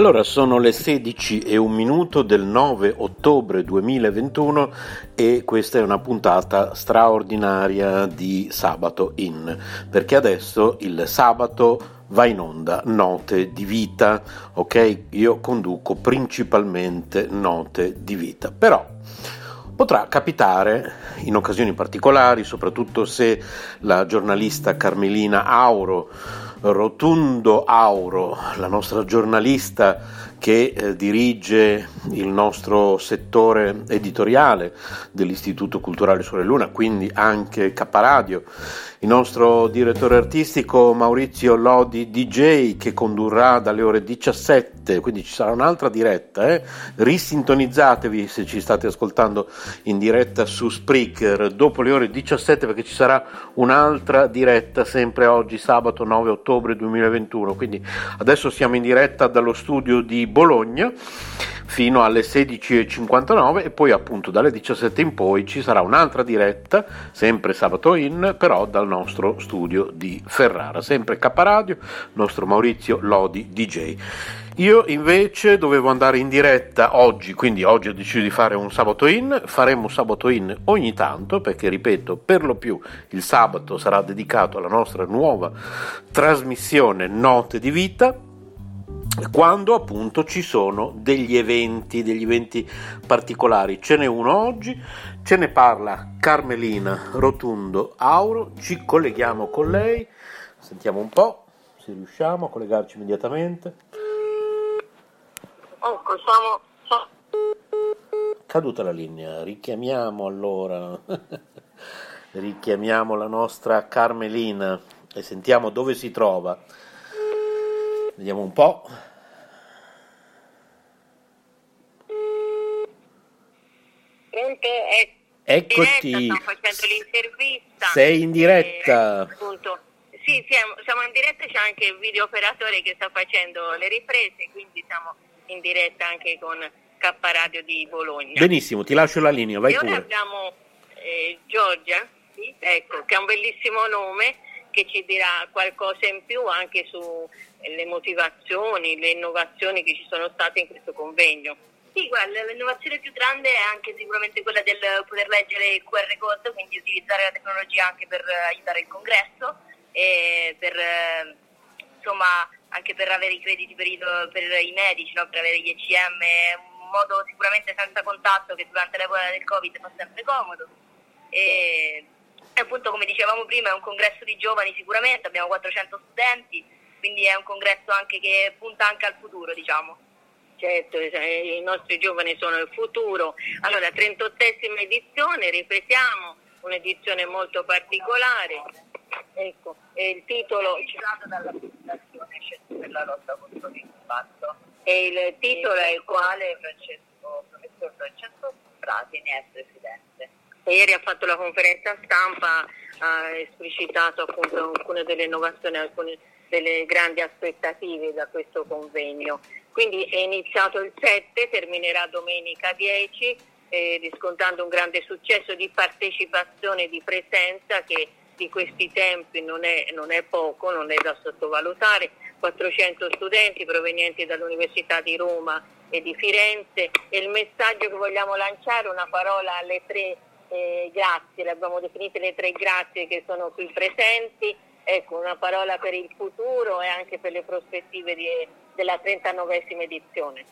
Allora, sono le 16 e un minuto del 9 ottobre 2021 e questa è una puntata straordinaria di Sabato In, perché adesso il sabato va in onda Note di Vita, ok? Io conduco principalmente Note di Vita, però potrà capitare in occasioni particolari, soprattutto se la giornalista Carmelina Auro Rotundo Auro, la nostra giornalista che eh, dirige il nostro settore editoriale dell'Istituto Culturale Sorelluna, quindi anche Caparadio, il nostro direttore artistico Maurizio Lodi DJ che condurrà dalle ore 17, quindi ci sarà un'altra diretta, eh? risintonizzatevi se ci state ascoltando in diretta su Spreaker dopo le ore 17 perché ci sarà un'altra diretta sempre oggi sabato 9 ottobre 2021, quindi adesso siamo in diretta dallo studio di Bologna fino alle 16.59 e poi appunto dalle 17 in poi ci sarà un'altra diretta, sempre sabato in, però dal nostro studio di Ferrara, sempre K Radio, nostro Maurizio Lodi DJ. Io invece dovevo andare in diretta oggi, quindi oggi ho deciso di fare un sabato in, faremo un sabato in ogni tanto perché ripeto, per lo più il sabato sarà dedicato alla nostra nuova trasmissione Note di Vita quando appunto ci sono degli eventi, degli eventi particolari. Ce n'è uno oggi, ce ne parla Carmelina Rotundo Auro, ci colleghiamo con lei, sentiamo un po' se riusciamo a collegarci immediatamente. Ecco, siamo... Caduta la linea, richiamiamo allora, richiamiamo la nostra Carmelina e sentiamo dove si trova. Vediamo un po'. Pronto? È Eccoti. diretta, facendo l'intervista. Sei in diretta. Eh, appunto. Sì, siamo, siamo in diretta, c'è anche il video operatore che sta facendo le riprese, quindi siamo in diretta anche con K Radio di Bologna. Benissimo, ti lascio la linea, vai e ora pure. abbiamo eh, Giorgia, ecco, che ha un bellissimo nome, che ci dirà qualcosa in più anche sulle motivazioni, le innovazioni che ci sono state in questo convegno. Sì, guarda, l'innovazione più grande è anche sicuramente quella del poter leggere il QR code, quindi utilizzare la tecnologia anche per eh, aiutare il congresso e per, eh, insomma, anche per avere i crediti per i, per i medici, no? per avere gli ECM, un modo sicuramente senza contatto che durante l'epoca del Covid fa sempre comodo. E, e appunto come dicevamo prima è un congresso di giovani sicuramente, abbiamo 400 studenti, quindi è un congresso anche che punta anche al futuro, diciamo. Certo, eh, i nostri giovani sono il futuro. Allora, 38esima edizione, ripetiamo, un'edizione molto particolare. Ecco, e il titolo Iniziato dalla Centro per la lotta contro l'impatto, e il titolo è il quale Francesco, professor Francesco Frati ne è presidente. E Ieri ha fatto la conferenza stampa, ha esplicitato appunto alcune delle innovazioni, alcune delle grandi aspettative da questo convegno. Quindi è iniziato il 7, terminerà domenica 10, eh, riscontrando un grande successo di partecipazione e di presenza che di questi tempi non è, non è poco, non è da sottovalutare. 400 studenti provenienti dall'Università di Roma e di Firenze e il messaggio che vogliamo lanciare, una parola alle tre eh, grazie, le abbiamo definite le tre grazie che sono qui presenti, ecco una parola per il futuro e anche per le prospettive di, della 39esima edizione.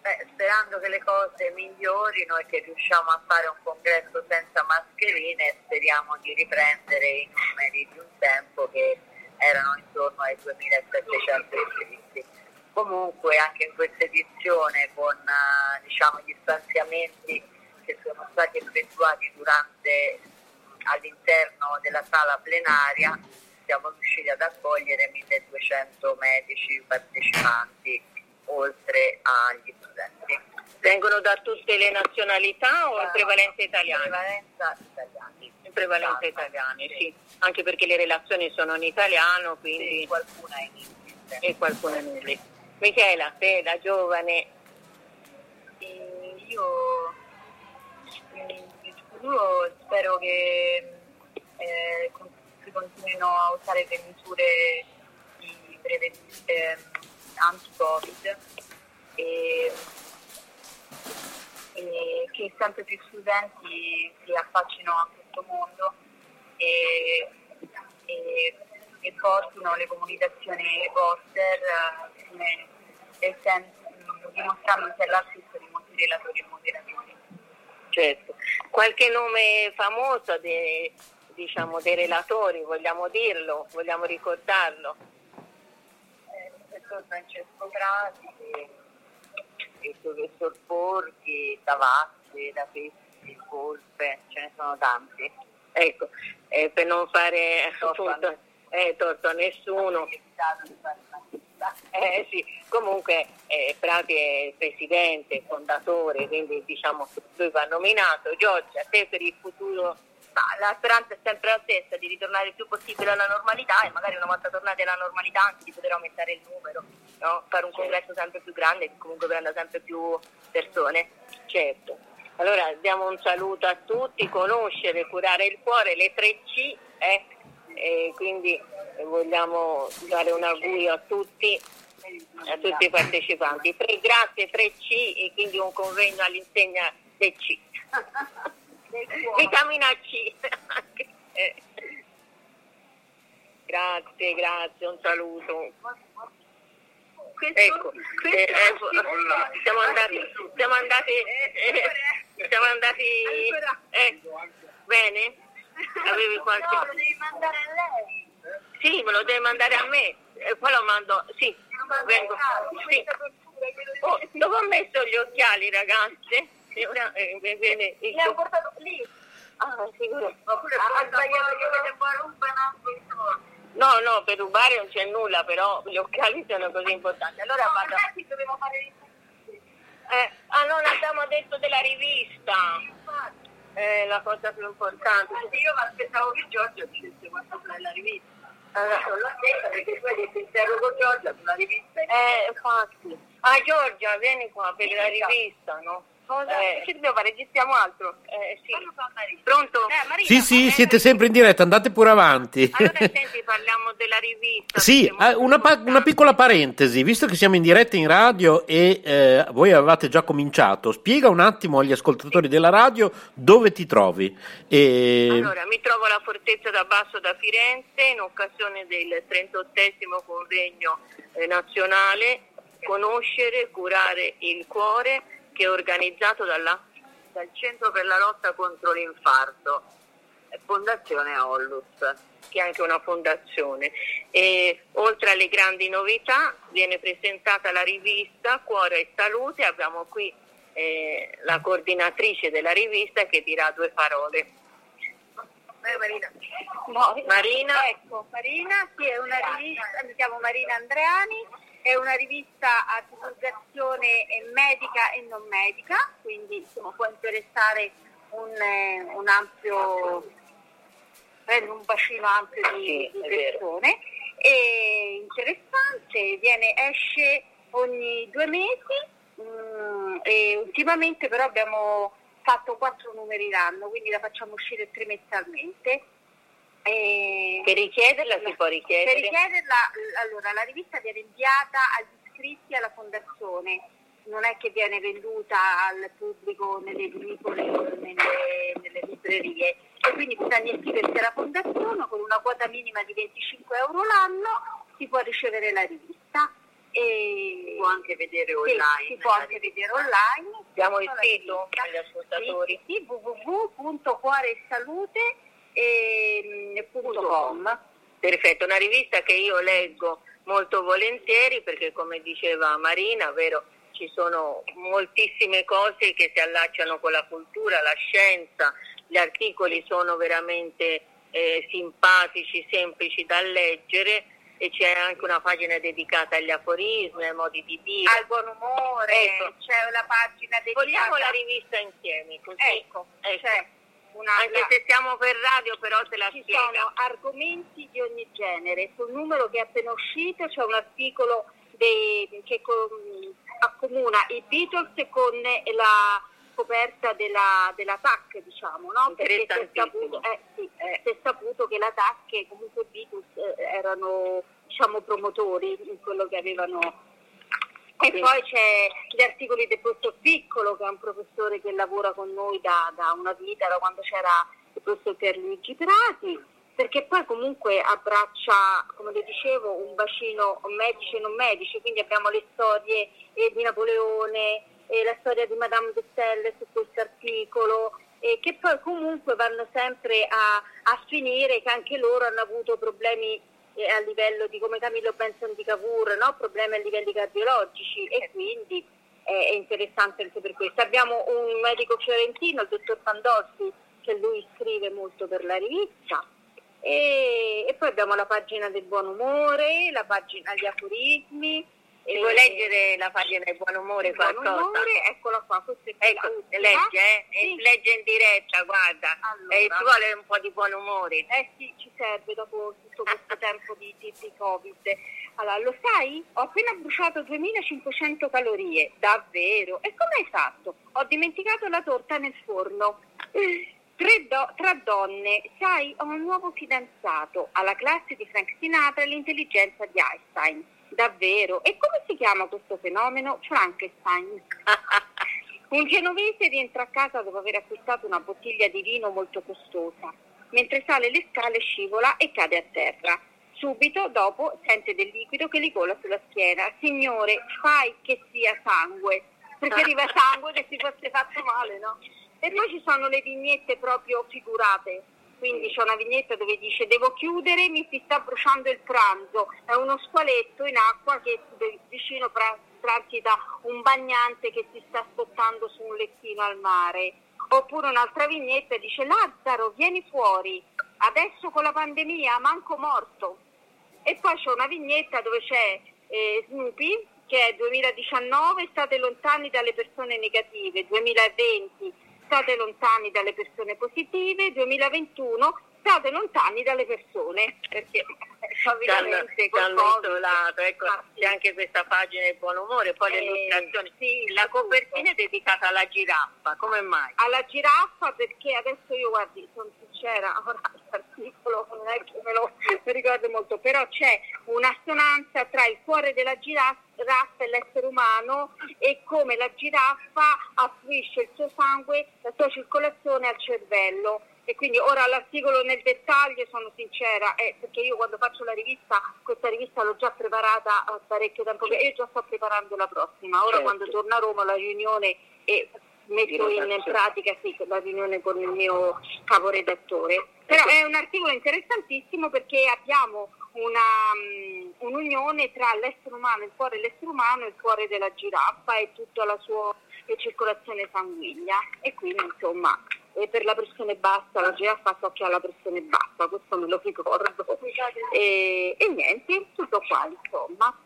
Beh, sperando che le cose migliorino e che riusciamo a fare un congresso senza mascherine, speriamo di riprendere i numeri di un tempo che erano intorno ai 2700 iscritti. Comunque anche in questa edizione con eh, diciamo, gli stanziamenti che sono stati effettuati durante, all'interno della sala plenaria siamo riusciti ad accogliere 1200 medici partecipanti oltre agli studenti. Vengono da tutte le nazionalità o in prevalenza italiane? In prevalenza italiani. In prevalenza italiani, sì. Anche perché le relazioni sono in italiano, quindi... Sì, qualcuna in inglese. E qualcuna in inglese. Michela, te da giovane... E io in futuro spero che eh, continuino a usare le misure di prevenzione anti-Covid e, e, che sempre più studenti si affaccino a questo mondo e, e, e portino le comunicazioni poster eh, dimostrando se l'assisto di molti relatori e moderatori. Certo. Qualche nome famoso de, diciamo, dei relatori, vogliamo dirlo, vogliamo ricordarlo? Eh, il professor Francesco Grasi, il professor Porchi, Tavazzi, Da Pesci, Volpe, ce ne sono tanti. Ecco, eh, per non fare appunto, eh, torto a nessuno. Eh, sì. Comunque eh, Prati è il presidente, fondatore, quindi diciamo lui va nominato. Giorgia, te per il futuro ma la speranza è sempre la stessa di ritornare il più possibile alla normalità e magari una volta tornati alla normalità anche di poter aumentare il numero, no? fare un congresso sempre più grande che comunque prenda sempre più persone. Certo. Allora diamo un saluto a tutti, conoscere, curare il cuore, le tre C, eh? e quindi vogliamo dare un augurio a tutti, a tutti i partecipanti. Tre, grazie 3C e quindi un convegno all'insegna del C. Vitamina C. grazie, grazie, un saluto. Ecco, eh, eh, siamo andati, siamo andati, eh, siamo andati, eh, bene? Avevi qualche... No, lo devi mandare a lei. Sì, me lo devi mandare a me, e poi lo mando, sì, vengo. Sì. Oh, dove ho messo gli occhiali ragazze? E ora eh, viene il Mi ha portato lì. Ah, sicuro. Oppure ha sbagliato che devo rubare No, no, per rubare non c'è nulla, però gli occhiali sono così importanti. Allora no, vado. Non dovevo fare eh, ah, non abbiamo detto della rivista. È la cosa più importante. Io mi aspettavo che Giorgio dicesse qualcosa della rivista. Allora, Non l'ho detto perché poi detto interrogo Giorgia sulla rivista. eh, infatti. Ah, Giorgia, vieni qua per la rivista, no? Cosa? Eh, Che dobbiamo fare? Registriamo altro? eh, sì. Fa Marina. Pronto? Eh, Marina, Sì, sì, eh, siete sempre in diretta, andate pure avanti. Allora senti, parliamo della rivista. Sì, eh, una, pa- una piccola parentesi, visto che siamo in diretta in radio e eh, voi avevate già cominciato, spiega un attimo agli ascoltatori della radio dove ti trovi. E... Allora, mi trovo alla Fortezza da Basso da Firenze in occasione del 38 convegno eh, nazionale Conoscere, curare il cuore che è organizzato dalla Dal Centro per la lotta contro l'infarto, Fondazione Ollus. che è anche una fondazione. E, oltre alle grandi novità viene presentata la rivista Cuore e Salute, abbiamo qui eh, la coordinatrice della rivista che dirà due parole. Eh, Marina. No, Marina? Ecco, Marina, sì, è una rivista, mi chiamo Marina Andreani, è una rivista a divulgazione eh, medica e non medica, quindi insomma, può interessare un, eh, un ampio, prende un bacino ampio di, Sì, di persone. È interessante, viene, esce ogni due mesi mm, e ultimamente però abbiamo fatto quattro numeri l'anno, quindi la facciamo uscire trimestralmente. E- Per richiederla si può per richiedere? richiederla, allora, la rivista viene inviata agli iscritti alla fondazione, non è che viene venduta al pubblico nelle edicole o nelle, nelle librerie e quindi bisogna iscriversi alla fondazione con una quota minima di 25 euro l'anno, si può ricevere la rivista. E Si può anche vedere Sì, online. si può anche vedere online. Diamo il sito agli ascoltatori. Sì, sì, www.cuoresalute.com Perfetto, una rivista che io leggo molto volentieri perché come diceva Marina, vero, ci sono moltissime cose che si allacciano con la cultura, la scienza, gli articoli sono veramente eh, simpatici, semplici da leggere e c'è anche una pagina dedicata agli aforismi, ai modi di dire. Al buon umore, ecco. c'è una pagina dedicata... Vogliamo la rivista insieme, così. Ecco, ecco. C'è una, anche la... se siamo per radio però te la Ci spiega. sono argomenti di ogni genere, sul numero che è appena uscito c'è un articolo dei, che accomuna i Beatles con la scoperta della, della TAC, diciamo, no? Perché si è saputo, eh, sì, eh. si è saputo che la TAC, comunque i Beatles eh, erano diciamo, promotori in quello che avevano. E sì. poi c'è gli articoli del professor Piccolo, che è un professore che lavora con noi da, da una vita, da quando c'era il professor Pierluigi Prati perché poi comunque abbraccia, come le dicevo, un bacino medici e non medici, quindi abbiamo le storie eh, di Napoleone, eh, la storia di Madame de Stelle su questo articolo, eh, che poi comunque vanno sempre a, a, finire che anche loro hanno avuto problemi a livello di come Camillo Benson di Cavour, no? problemi a livelli cardiologici e quindi è interessante anche per questo. Abbiamo un medico fiorentino, il dottor Pandolfi, che lui scrive molto per la rivista. E, e, poi abbiamo la pagina del buon umore, la pagina degli aforismi, e vuoi leggere la pagina del buon umore qualcosa? Buon umore, eccola qua, ecco, legge, eh? Sì. legge in diretta, guarda, allora. eh, ci vuole un po' di buon umore. Eh sì, ci serve dopo tutto questo tempo di, di, di, Covid. Allora, lo sai? Ho appena bruciato 2500 calorie, davvero? E come hai fatto? Ho dimenticato la torta nel forno. Tre, do, tre donne, sai, ho un nuovo fidanzato, alla classe di Frank Sinatra e l'intelligenza di Einstein Davvero? E come si chiama questo fenomeno? Frankenstein. Un genovese rientra a casa dopo aver acquistato una bottiglia di vino molto costosa. Mentre sale le scale scivola e cade a terra. Subito dopo sente del liquido che gli cola sulla schiena. Signore, fai che sia sangue. Preferiva sangue che si fosse fatto male, no? E poi ci sono le vignette proprio figurate quindi c'è una vignetta dove dice devo chiudere, mi si sta bruciando il pranzo, è uno squaletto in acqua che vicino transita un bagnante che si sta spottando su un lettino al mare. Oppure un'altra vignetta dice Lazzaro vieni fuori, adesso con la pandemia manco morto. E poi c'è una vignetta dove c'è eh, Snoopy che è 2019 state lontani dalle persone negative, 2020 state lontani dalle persone positive, 2021 state lontani dalle persone, perché ovviamente hanno isolato, ecco, ah, sì. c'è anche questa pagina di buon umore, poi eh, le illustrazioni. Sì, la copertina è dedicata alla giraffa, come mai? Alla giraffa perché adesso io guardi, sono sincera, ora l'articolo non è che me lo ricordo molto, però c'è un'assonanza tra il cuore della giraffa e l'essere umano e come la giraffa affluisce il suo sangue, la sua circolazione al cervello e quindi ora l'articolo nel dettaglio sono sincera eh, perché io quando faccio la rivista questa rivista l'ho già preparata eh, parecchio tempo fa e già sto preparando la prossima. Ora certo. quando torno a Roma la riunione e metto in pratica sì, la riunione con il mio caporedattore. Però è un articolo interessantissimo perché abbiamo una, um, un'unione tra l'essere umano, il cuore dell'essere umano e il cuore della giraffa e tutta la sua circolazione sanguigna. E quindi insomma e per la pressione bassa la giraffa so che ha la pressione bassa, questo me lo ricordo. E, e niente, tutto qua insomma.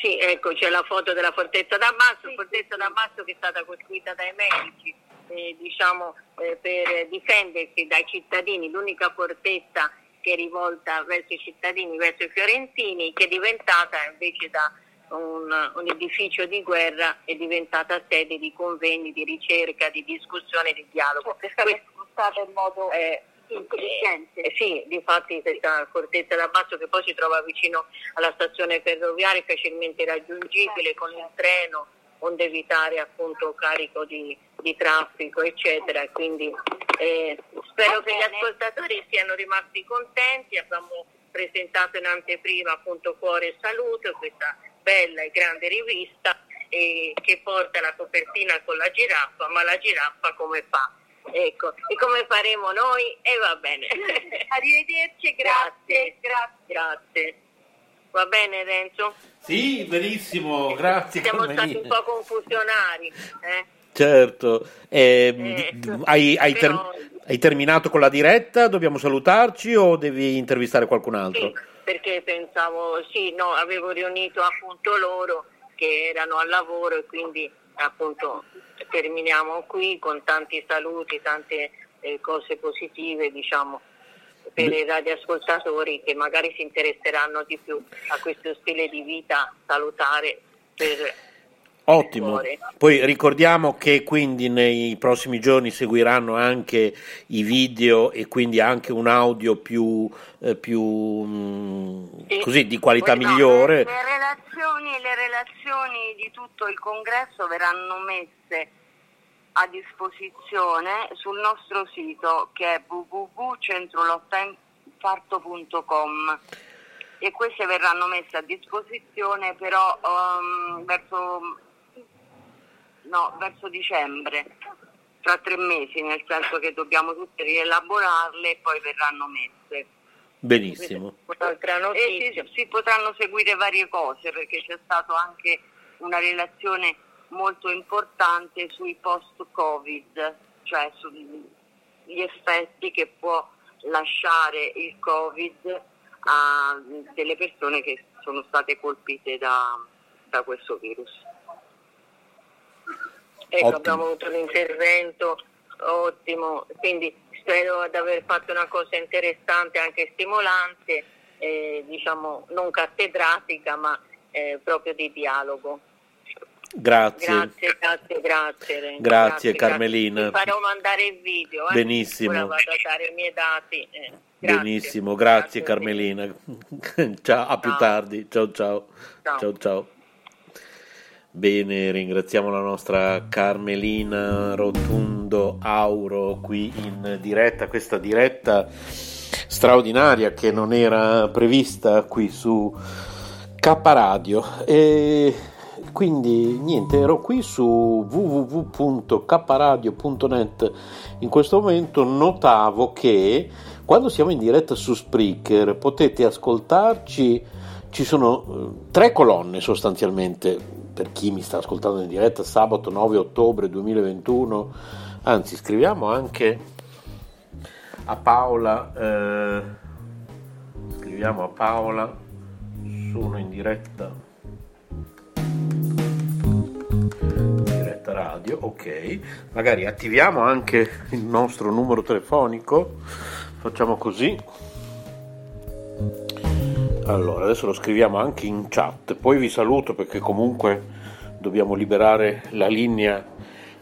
Sì, ecco, c'è la foto della Fortezza d'Ammasso, sì, Fortezza sì. d'Ammasso che è stata costruita dai medici eh, diciamo, eh, per difendersi dai cittadini, l'unica fortezza che è rivolta verso i cittadini, verso i fiorentini, che è diventata invece da un, un, edificio di guerra è diventata sede di convegni, di ricerca, di discussione, di dialogo. È stata in modo eh, intelligente. Eh, sì, difatti questa fortezza da basso che poi si trova vicino alla stazione ferroviaria, facilmente raggiungibile con il treno, onde evitare appunto carico di, di traffico, eccetera. Quindi eh, spero che gli ascoltatori siano rimasti contenti. Abbiamo presentato in anteprima appunto Cuore e Salute, questa bella e grande rivista eh, che porta la copertina con la giraffa, ma la giraffa come fa? Ecco, e come faremo noi? E va bene. Arrivederci, grazie. Grazie. grazie. Va bene Renzo? Sì, benissimo, grazie. Siamo stati un po' confusionari. Eh? Certo, eh, ecco. hai, hai, ter- Hai terminato con la diretta? Dobbiamo salutarci o devi intervistare qualcun altro? Sì, perché pensavo, sì, no, avevo riunito appunto loro che erano al lavoro e quindi appunto terminiamo qui con tanti saluti, tante eh, cose positive, diciamo per i radioascoltatori che magari si interesseranno di più a questo stile di vita salutare per Ottimo, poi ricordiamo che quindi nei prossimi giorni seguiranno anche i video e quindi anche un audio più, eh, più mh, mm, così, di qualità poi migliore. No, le, relazioni, le relazioni di tutto il congresso verranno messe a disposizione sul nostro sito che è www.centrolottoinfarto.com e queste verranno messe a disposizione però um, verso no, verso dicembre, tra tre mesi, nel senso che dobbiamo tutte rielaborarle e poi verranno messe. Benissimo. E si, si potranno seguire varie cose perché c'è stata anche una relazione molto importante sui post-Covid, cioè sugli effetti che può lasciare il Covid a delle persone che sono state colpite da, da questo virus. Ecco, ottimo. abbiamo avuto l'intervento ottimo, quindi spero di aver fatto una cosa interessante, anche stimolante, eh, diciamo non cattedratica, ma eh, proprio di dialogo. Grazie. Grazie, grazie, grazie. Grazie, grazie Carmelina. Grazie. Farò mandare il video. Eh? Benissimo. Ora vado a dare i miei dati. Eh. Grazie. Benissimo, grazie, grazie Carmelina. ciao, a più tardi. Ciao, ciao. Ciao, ciao. ciao. Bene, ringraziamo la nostra Carmelina Rotundo Auro qui in diretta, questa diretta straordinaria che non era prevista qui su K Radio. E quindi niente, ero qui su www.kradio.net in questo momento notavo che quando siamo in diretta su Spreaker potete ascoltarci, ci sono eh, tre colonne sostanzialmente per chi mi sta ascoltando in diretta sabato 9 ottobre 2021, anzi scriviamo anche a Paola, eh, scriviamo a Paola, sono in diretta, diretta radio, ok, magari attiviamo anche il nostro numero telefonico, facciamo così. Allora, adesso lo scriviamo anche in chat, poi vi saluto perché comunque dobbiamo liberare la linea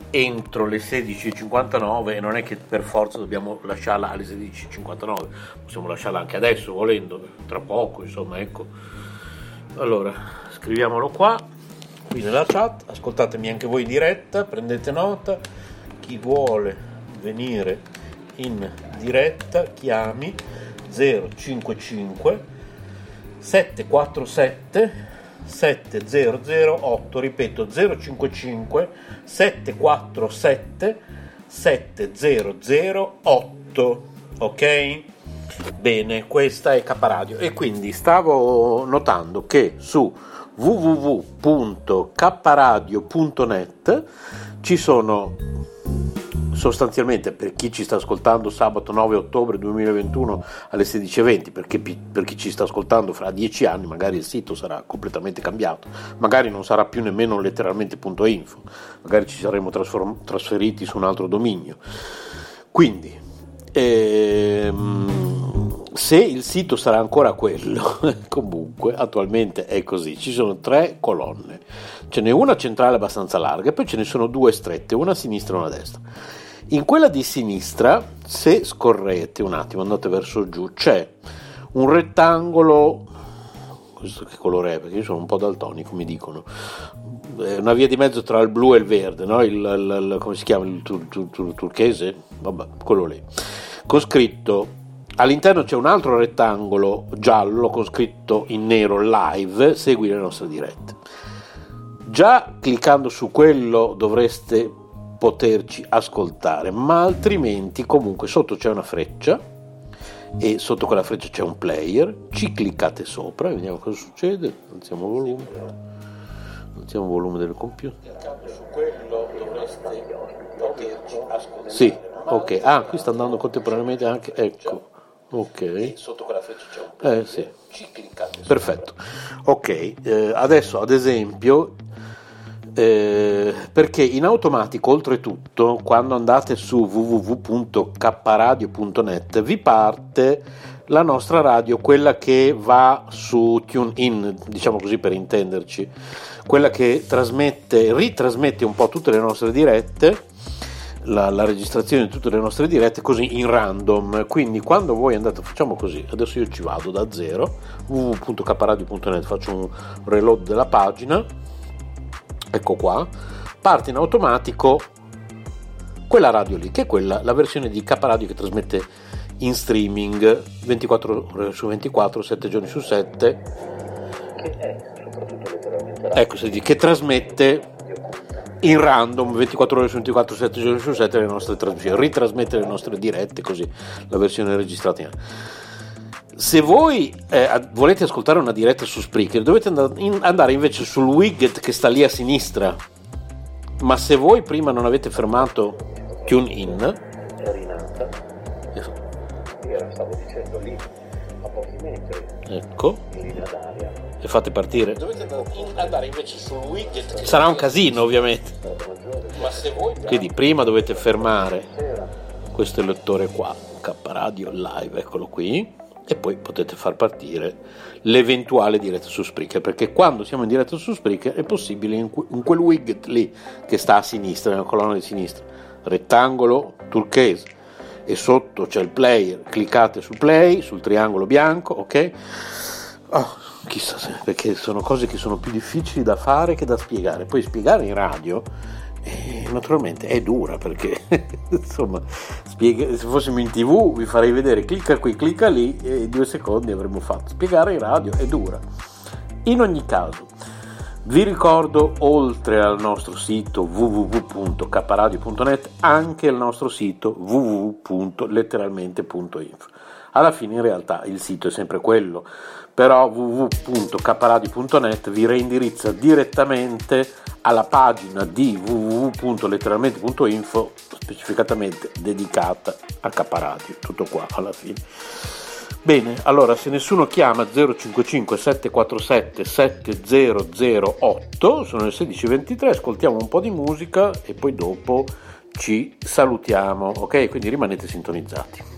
entro le 16.59 e non è che per forza dobbiamo lasciarla alle 16.59, possiamo lasciarla anche adesso volendo, tra poco, insomma, ecco. Allora, scriviamolo qua, qui nella chat, ascoltatemi anche voi in diretta, prendete nota, chi vuole venire in diretta chiami 055 747 7008, ripeto 055 747 7008, ok? Bene, questa è K-Radio e quindi stavo notando che su www.kradio.net ci sono sostanzialmente per chi ci sta ascoltando sabato 9 ottobre 2021 alle 16.20, perché per chi ci sta ascoltando fra dieci anni magari il sito sarà completamente cambiato, magari non sarà più nemmeno letteralmente .info, magari ci saremo trasform- trasferiti su un altro dominio. Quindi, ehm, se il sito sarà ancora quello, comunque attualmente è così, ci sono tre colonne, ce n'è una centrale abbastanza larga e poi ce ne sono due strette, una a sinistra e una a destra. In quella di sinistra, se scorrete un attimo, andate verso giù, c'è un rettangolo, questo che colore è? Perché io sono un po' daltonico, mi dicono, è una via di mezzo tra il blu e il verde, no? il, il, il, come si chiama? Il tur, tur, tur, turchese? Vabbè, quello lì. Con scritto All'interno c'è un altro rettangolo giallo con scritto in nero live, segui le nostre dirette. Già cliccando su quello dovreste poterci ascoltare, ma altrimenti comunque sotto c'è una freccia e sotto quella freccia c'è un player, ci cliccate sopra, vediamo cosa succede, alziamo il volume, alziamo il volume del computer. Cliccando su quello dovreste poterci ascoltare. Sì, Ok, ah, qui sta andando contemporaneamente anche, ecco. Ok. Sotto quella freccia c'è un po'. Eh sì. Ci cliccate su- Perfetto. Ok, eh, adesso ad esempio, eh, perché in automatico oltretutto quando andate su www.kradio.net vi parte la nostra radio, quella che va su TuneIn, diciamo così per intenderci, quella che trasmette, ritrasmette un po' tutte le nostre dirette la, la registrazione di tutte le nostre dirette così in random. Quindi quando voi andate, facciamo così, adesso io ci vado da zero, www.caparadio.net, faccio un reload della pagina, ecco qua, parte in automatico quella radio lì, che è quella, la versione di Caparadio che trasmette in streaming 24 ore su 24, 7 giorni su 7, Che è soprattutto letteralmente ecco, senti, che trasmette in random 24 ore su 24, 7 giorni su 7 le nostre trasmissioni, ritrasmette le nostre dirette così la versione registrata. in- Se voi eh, volete ascoltare una diretta su Spreaker dovete andare invece sul widget che sta lì a sinistra, ma se voi prima non avete fermato TuneIn, è rinata. Io stavo dicendo lì, a pochi metri, ecco, in linea d'aria. e fate partire. Dovete andare invece sul widget che Sarà un casino ovviamente, Ma se voi quindi prima dovete fermare questo lettore qua, K Radio Live, eccolo qui, e poi potete far partire l'eventuale diretta su Spreaker, perché quando siamo in diretta su Spreaker è possibile in, que- in quel widget lì che sta a sinistra, nella colonna di sinistra, rettangolo turchese, e sotto c'è il player, cliccate su play, sul triangolo bianco, ok? Oh, chissà se, perché sono cose che sono più difficili da fare che da spiegare. Poi spiegare in radio, eh, naturalmente, è dura perché, insomma, spiega- se fossimo in tv vi farei vedere clicca qui, clicca lì e due secondi avremmo fatto. Spiegare in radio è dura. In ogni caso, vi ricordo, oltre al nostro sito www.caparadio.net, anche il nostro sito www.letteralmente.info. Alla fine in realtà il sito è sempre quello, però www.caparadio.net vi reindirizza direttamente alla pagina di www.letteralmente.info specificatamente dedicata a Caparadio, tutto qua alla fine. Bene, allora se nessuno chiama 055 747 7008, sono le 16.23, ascoltiamo un po' di musica e poi dopo ci salutiamo, ok? Quindi rimanete sintonizzati.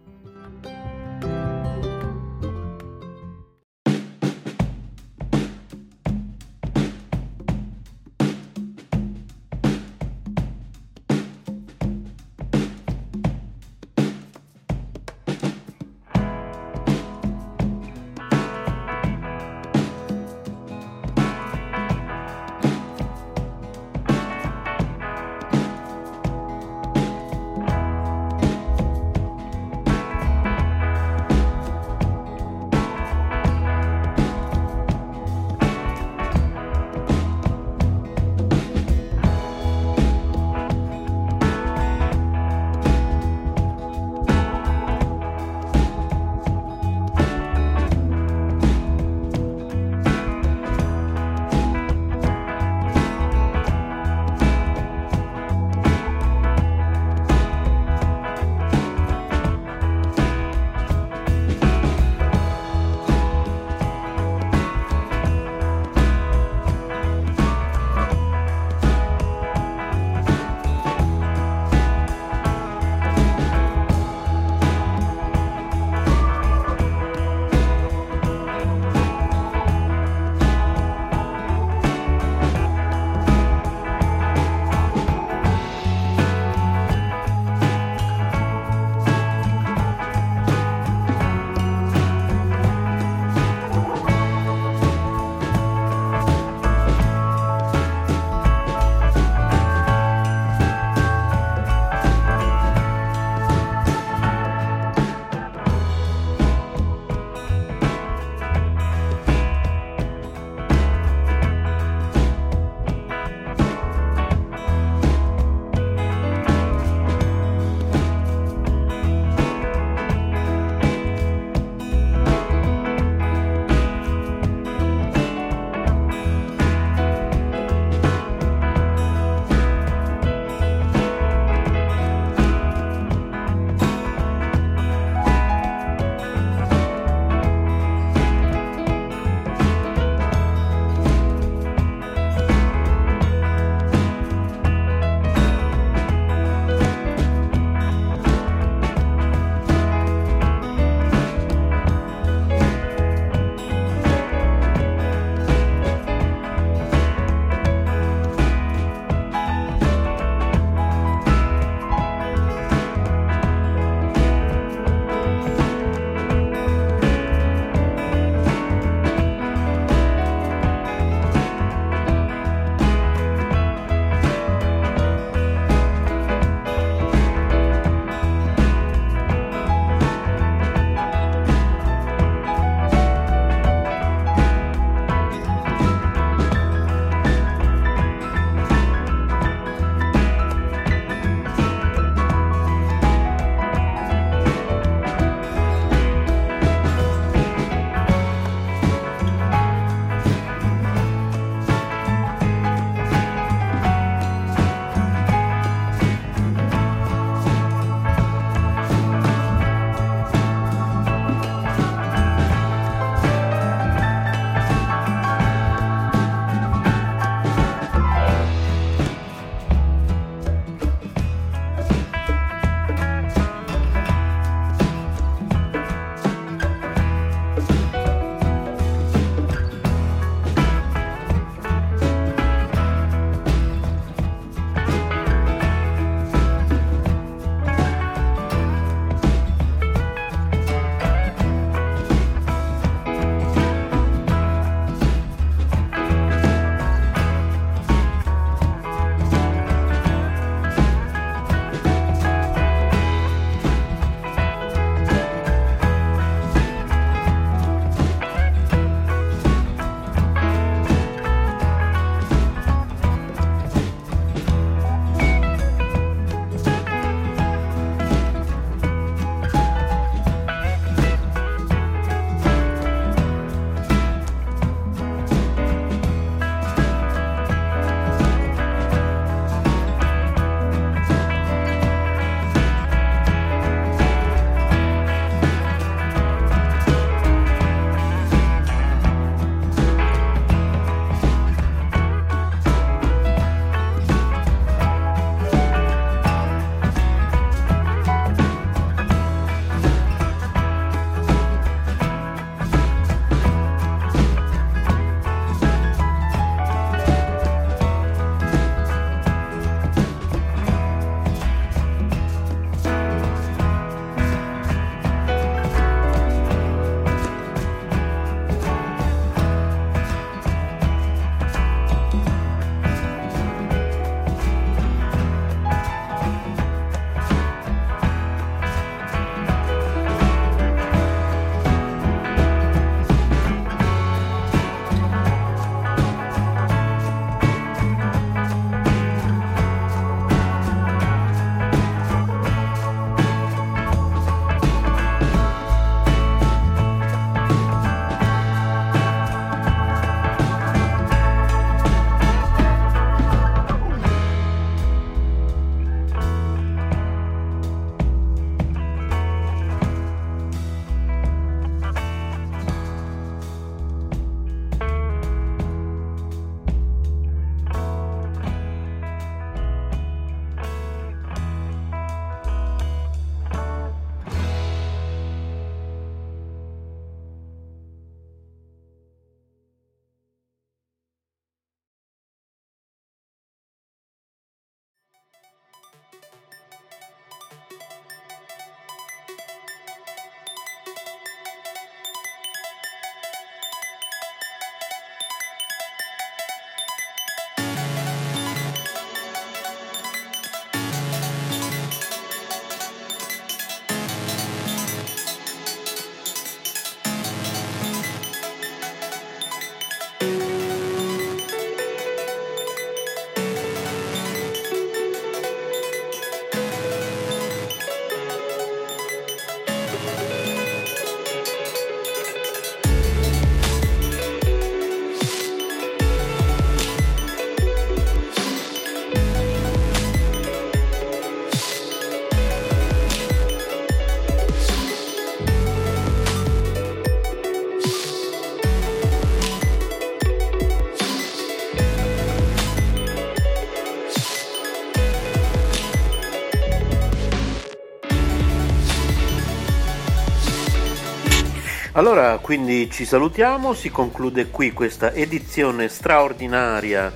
Allora, quindi ci salutiamo, si conclude qui questa edizione straordinaria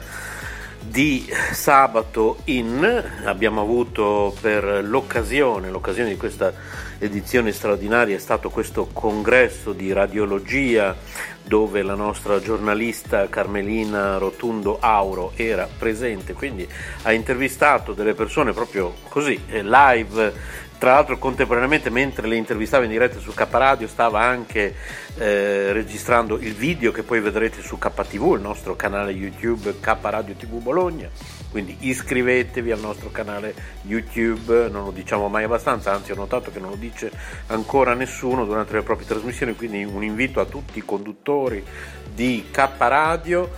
di sabato in. Abbiamo avuto per l'occasione, l'occasione di questa edizione straordinaria è stato questo congresso di radiologia dove la nostra giornalista Carmelina Rotundo Auro era presente, quindi ha intervistato delle persone proprio così, eh, live tra l'altro contemporaneamente mentre le intervistava in diretta su K Radio stava anche eh, registrando il video che poi vedrete su KTV, il nostro canale YouTube K Radio TV Bologna. Quindi iscrivetevi al nostro canale YouTube, non lo diciamo mai abbastanza, anzi ho notato che non lo dice ancora nessuno durante le proprie trasmissioni, quindi un invito a tutti i conduttori di K Radio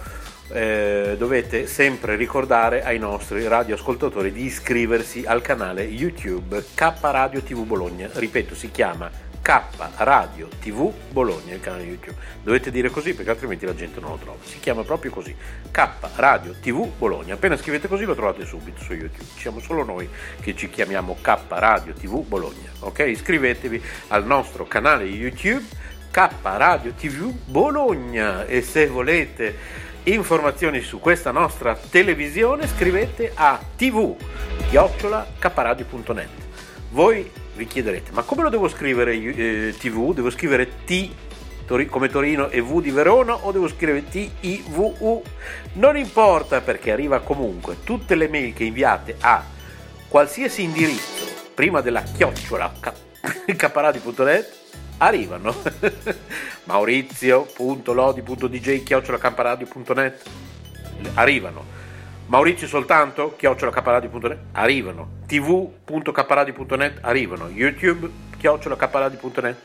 eh, dovete sempre ricordare ai nostri radioascoltatori di iscriversi al canale YouTube K Radio TV Bologna. Ripeto, si chiama K Radio TV Bologna, il canale YouTube. Dovete dire così perché altrimenti la gente non lo trova. Si chiama proprio così, K Radio TV Bologna. Appena scrivete così lo trovate subito su YouTube. Siamo solo noi che ci chiamiamo K Radio TV Bologna. Ok? Iscrivetevi al nostro canale YouTube K Radio TV Bologna e se volete informazioni su questa nostra televisione scrivete a tv-caparadio.net. Voi vi chiederete, ma come lo devo scrivere eh, tv? Devo scrivere T come Torino e V di Verona o devo scrivere T I V U? Non importa perché arriva comunque tutte le mail che inviate a qualsiasi indirizzo prima della chiocciola caparadio.net arrivano. Maurizio.lodi.dj chiocciolacamparadio.net arrivano. Maurizio soltanto chiocciolacamparadio.net arrivano. tv.camparadio.net arrivano. YouTube chiocciolacamparadio.net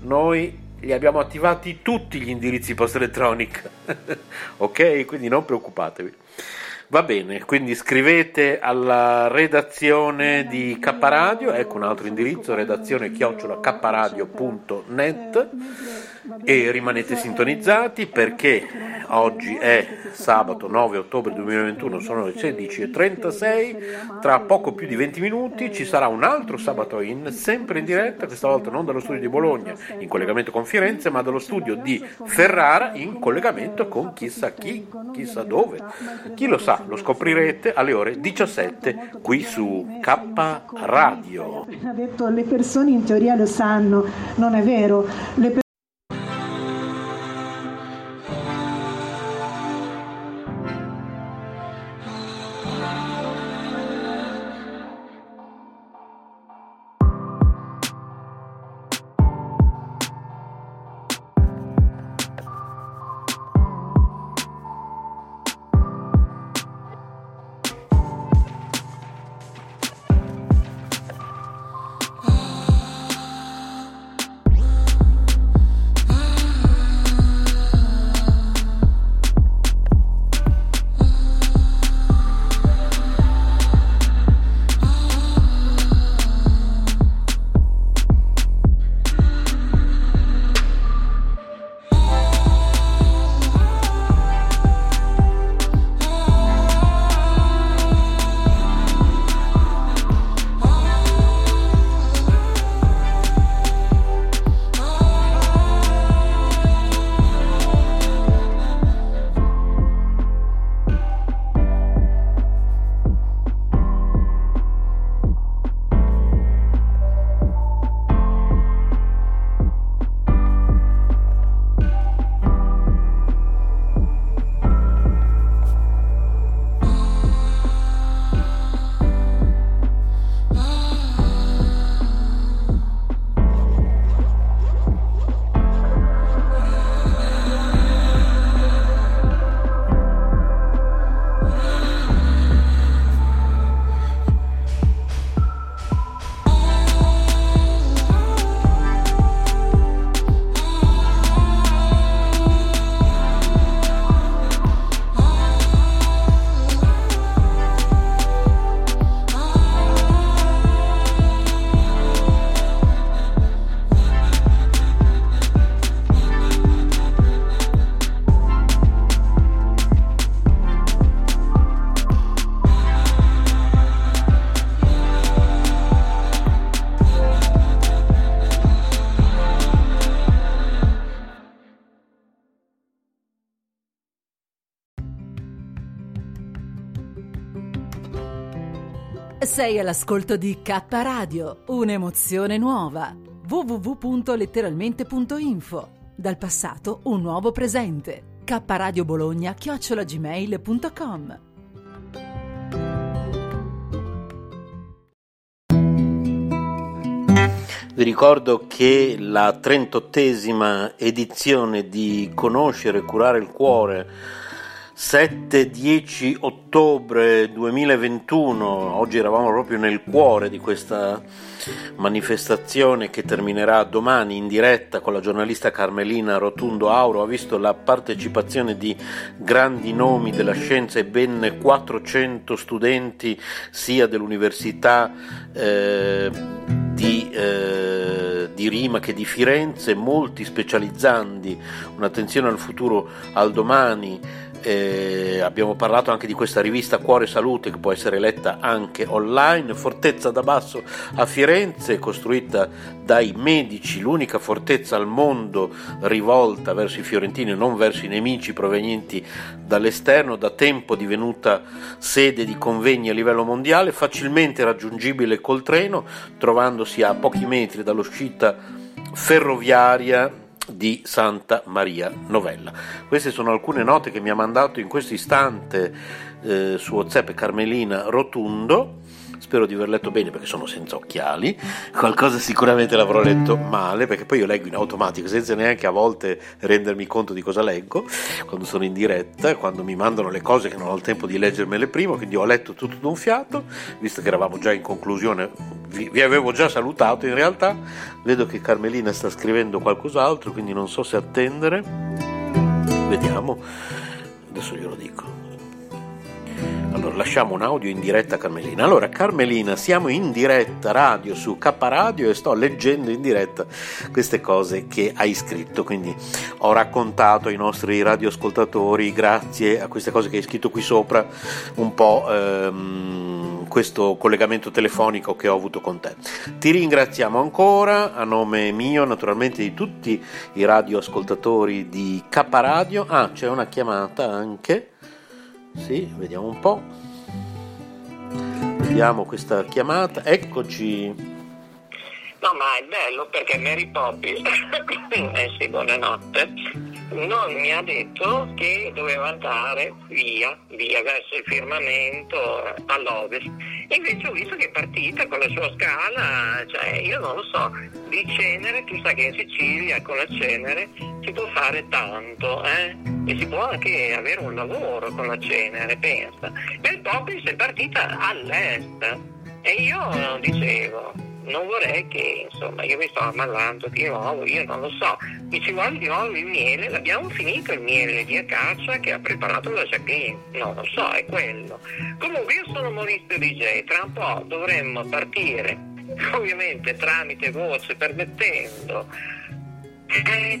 noi li abbiamo attivati tutti gli indirizzi posta elettronica. ok? Quindi non preoccupatevi. Va bene, quindi scrivete alla redazione di K Radio, ecco un altro indirizzo, redazione chiocciola kpradio.net e rimanete sintonizzati perché oggi è sabato 9 ottobre 2021, sono le 16.36, tra poco più di 20 minuti ci sarà un altro sabato in, sempre in diretta, questa volta non dallo studio di Bologna in collegamento con Firenze, ma dallo studio di Ferrara in collegamento con chissà chi, chissà dove, chi lo sa, lo scoprirete alle ore 17 qui su K Radio. Ha detto le persone in teoria lo sanno, non è vero. Sei all'ascolto di K Radio, un'emozione nuova. www.letteralmente.info. Dal passato un nuovo presente. K Radio Bologna chiocciolagmail.com. Vi ricordo che la 38esima edizione di Conoscere e curare il cuore 7-10 ottobre 2021, oggi eravamo proprio nel cuore di questa manifestazione che terminerà domani in diretta con la giornalista Carmelina Rotundo Auro, ha visto la partecipazione di grandi nomi della scienza e ben 400 studenti sia dell'università eh, di, eh, di Rima che di Firenze, molti specializzandi, un'attenzione al futuro, al domani, eh, abbiamo parlato anche di questa rivista Cuore Salute che può essere letta anche online, Fortezza da Basso a Firenze, costruita dai medici, l'unica fortezza al mondo rivolta verso i fiorentini e non verso i nemici provenienti dall'esterno, da tempo divenuta sede di convegni a livello mondiale, facilmente raggiungibile col treno, trovandosi a pochi metri dall'uscita ferroviaria di Santa Maria Novella. Queste sono alcune note che mi ha mandato in questo istante eh, su WhatsApp Carmelina Rotundo. Spero di aver letto bene perché sono senza occhiali. Qualcosa sicuramente l'avrò letto male perché poi io leggo in automatico senza neanche a volte rendermi conto di cosa leggo quando sono in diretta, quando mi mandano le cose che non ho il tempo di leggermele prima. Quindi ho letto tutto d'un fiato, visto che eravamo già in conclusione, vi, vi avevo già salutato in realtà. Vedo che Carmelina sta scrivendo qualcos'altro, quindi non so se attendere. Vediamo. Adesso glielo dico. Allora, lasciamo un audio in diretta a Carmelina. Allora, Carmelina, siamo in diretta radio su K Radio e sto leggendo in diretta queste cose che hai scritto. Quindi ho raccontato ai nostri radioascoltatori, grazie a queste cose che hai scritto qui sopra, un po' ehm, questo collegamento telefonico che ho avuto con te. Ti ringraziamo ancora a nome mio, naturalmente di tutti i radioascoltatori di K Radio. Ah, c'è una chiamata anche. Sì, vediamo un po'. Vediamo questa chiamata. Eccoci. No, ma è bello perché Mary Poppins, eh sì, buonanotte, non mi ha detto che doveva andare via, via verso il firmamento eh, all'ovest. Invece ho visto che è partita con la sua scala, cioè io non lo so, di cenere, tu sai che in Sicilia con la cenere si può fare tanto, eh? E si può anche avere un lavoro con la cenere, pensa. Mary Poppins è partita all'est e io dicevo, non vorrei che insomma io mi sto ammallando di nuovo, io non lo so, mi ci vuole di nuovo il miele, l'abbiamo finito il miele di acacia che ha preparato la Jacqueline, non lo so, è quello. Comunque io sono Maurizio DJ, tra un po' dovremmo partire, ovviamente tramite voce, permettendo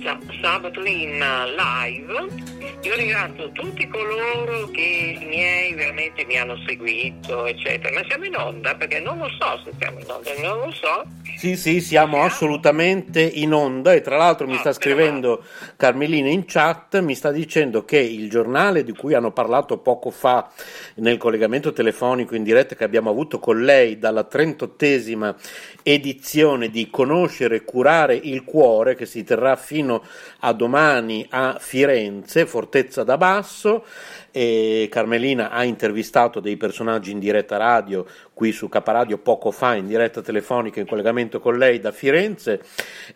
già, sabato in live. Io ringrazio tutti coloro che i miei veramente mi hanno seguito, eccetera. Ma siamo in onda? Perché non lo so se siamo in onda, non lo so. Sì, sì, siamo assolutamente in onda e tra l'altro mi sta scrivendo Carmelina in chat, mi sta dicendo che il giornale di cui hanno parlato poco fa nel collegamento telefonico in diretta che abbiamo avuto con lei dalla 38esima edizione di Conoscere e curare il cuore che si terrà fino a domani a Firenze, Fortezza da Basso. Carmelina ha intervistato dei personaggi in diretta radio qui su Caparadio poco fa in diretta telefonica in collegamento con lei da Firenze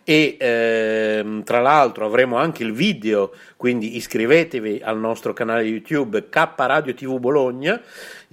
e ehm, tra l'altro avremo anche il video quindi iscrivetevi al nostro canale YouTube K Radio TV Bologna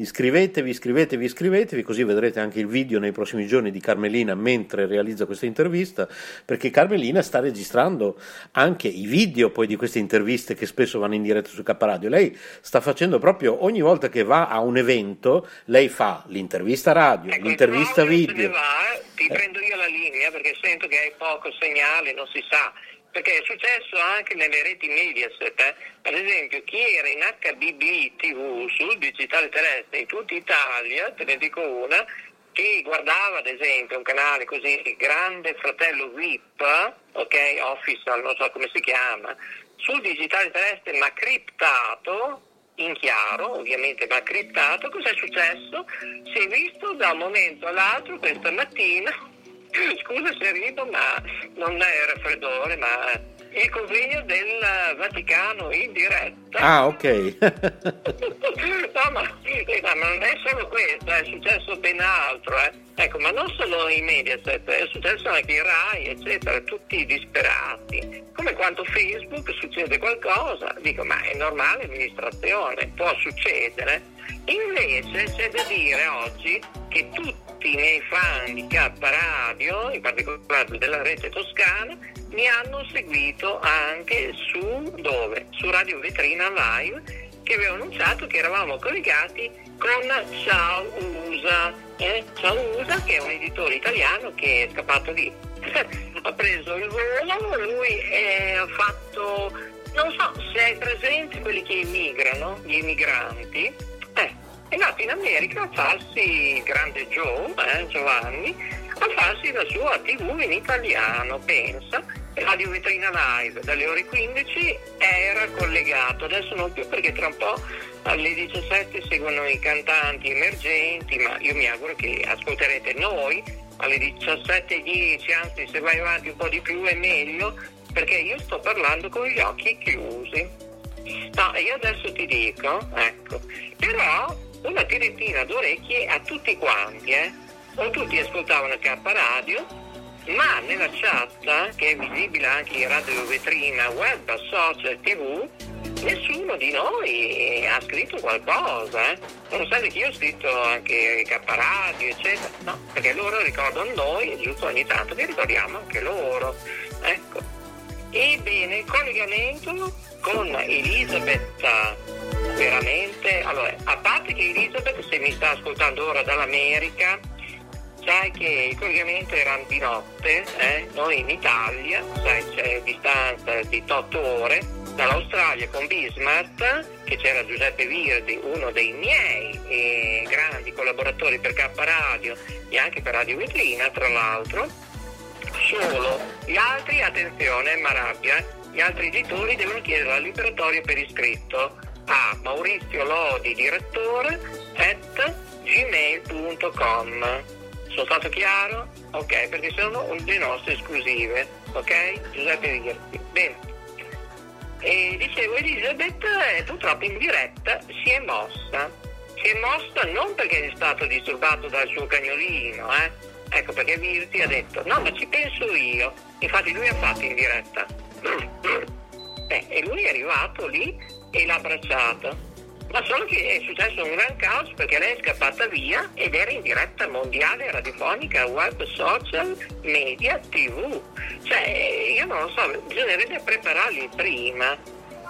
iscrivetevi, iscrivetevi, iscrivetevi, così vedrete anche il video nei prossimi giorni di Carmelina mentre realizza questa intervista, perché Carmelina sta registrando anche i video poi di queste interviste che spesso vanno in diretta su K Radio. Lei sta facendo proprio ogni volta che va a un evento, lei fa l'intervista radio, ecco, l'intervista video. Va, ti eh. prendo io la linea perché sento che hai poco segnale, non si sa perché è successo anche nelle reti Mediaset, eh? ad esempio chi era in HBB TV sul digitale terrestre in tutta Italia, te ne dico una, chi guardava ad esempio un canale così Grande Fratello VIP, ok, Official, non so come si chiama, sul digitale terrestre ma criptato, in chiaro, ovviamente ma criptato, cos'è successo? Si è visto da un momento all'altro questa mattina, scusa se rido ma non è raffreddore, ma il convegno del Vaticano in diretta. Ah, ok. no, ma, eh, ma, non è solo questo, è successo ben altro. Eh. Ecco, ma non solo in Mediaset, è successo anche in Rai, eccetera, tutti disperati. Come quando Facebook succede qualcosa, dico, ma è normale amministrazione, può succedere. Invece c'è da dire oggi che tutti i miei fan di K Radio, in particolare della rete toscana, mi hanno seguito anche su dove? Su Radio Vetrina Live che avevo annunciato che eravamo collegati con Ciao USA. Eh? Ciao USA che è un editore italiano che è scappato lì. ha preso il volo, lui eh, ha fatto, non so se hai presente quelli che emigrano, gli emigranti, eh, è andato in America a farsi grande Joe, eh, Giovanni, a farsi la sua tv in italiano, pensa, Radio Vetrina Live. Dalle ore 15 era collegato, adesso non più perché tra un po' alle 17 seguono i cantanti emergenti, ma io mi auguro che ascolterete noi. Alle 17.10, anzi se vai avanti un po' di più è meglio, perché io sto parlando con gli occhi chiusi. No, io adesso ti dico, ecco, però una tirettina d'orecchie a tutti quanti, eh? O tutti ascoltavano K Radio, ma nella chat, che è visibile anche in radio vetrina, web, social, tv, nessuno di noi ha scritto qualcosa. Eh? Nonostante che io ho scritto anche K Radio, eccetera, no, perché loro ricordano noi, giusto ogni tanto che ricordiamo anche loro. Ecco. Ebbene, il collegamento con Elisabetta veramente, allora, a parte che Elisabeth se mi sta ascoltando ora dall'America, sai che il collegamento era di notte, eh? noi in Italia, sai c'è distanza di 8 ore, dall'Australia con Bismarck, che c'era Giuseppe Virdi, uno dei miei eh, grandi collaboratori per K Radio e anche per Radio Vetrina, tra l'altro, solo. Gli altri, attenzione, Marabbia, gli altri editori devono chiedere la liberatoria per iscritto a Maurizio Lodi, direttore, at gmail.com. Sono stato chiaro? Ok, perché sono le nostre esclusive, ok? Giuseppe Virti. Bene. E dicevo, Elisabeth purtroppo in diretta si è mossa. Si è mossa non perché è stato disturbato dal suo cagnolino, eh? Ecco perché Virti ha detto, no ma ci penso io. Infatti lui ha fatto in diretta. Eh, e lui è arrivato lì e l'ha abbracciato ma solo che è successo un gran caos perché lei è scappata via ed era in diretta mondiale, radiofonica, web, social, media, tv. Cioè, io non lo so, bisognerebbe prepararli prima.